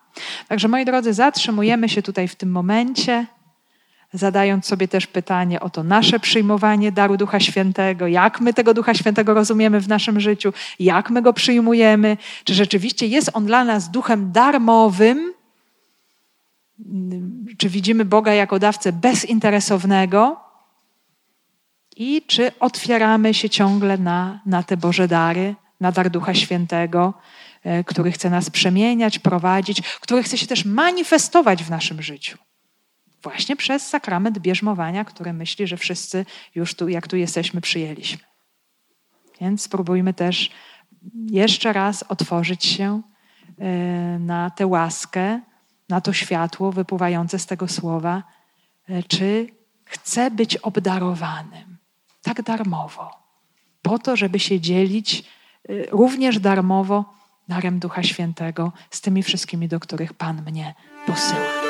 Także moi drodzy, zatrzymujemy się tutaj w tym momencie, zadając sobie też pytanie o to nasze przyjmowanie daru Ducha Świętego, jak my tego Ducha Świętego rozumiemy w naszym życiu, jak my go przyjmujemy, czy rzeczywiście jest on dla nas duchem darmowym, czy widzimy Boga jako dawcę bezinteresownego, i czy otwieramy się ciągle na, na te Boże dary, na dar Ducha Świętego, e, który chce nas przemieniać, prowadzić, który chce się też manifestować w naszym życiu. Właśnie przez sakrament bierzmowania, który myśli, że wszyscy już tu, jak tu jesteśmy, przyjęliśmy. Więc spróbujmy też jeszcze raz otworzyć się e, na tę łaskę, na to światło wypływające z tego słowa, e, czy chcę być obdarowanym tak darmowo, po to, żeby się dzielić y, również darmowo darem Ducha Świętego z tymi wszystkimi, do których Pan mnie posyła.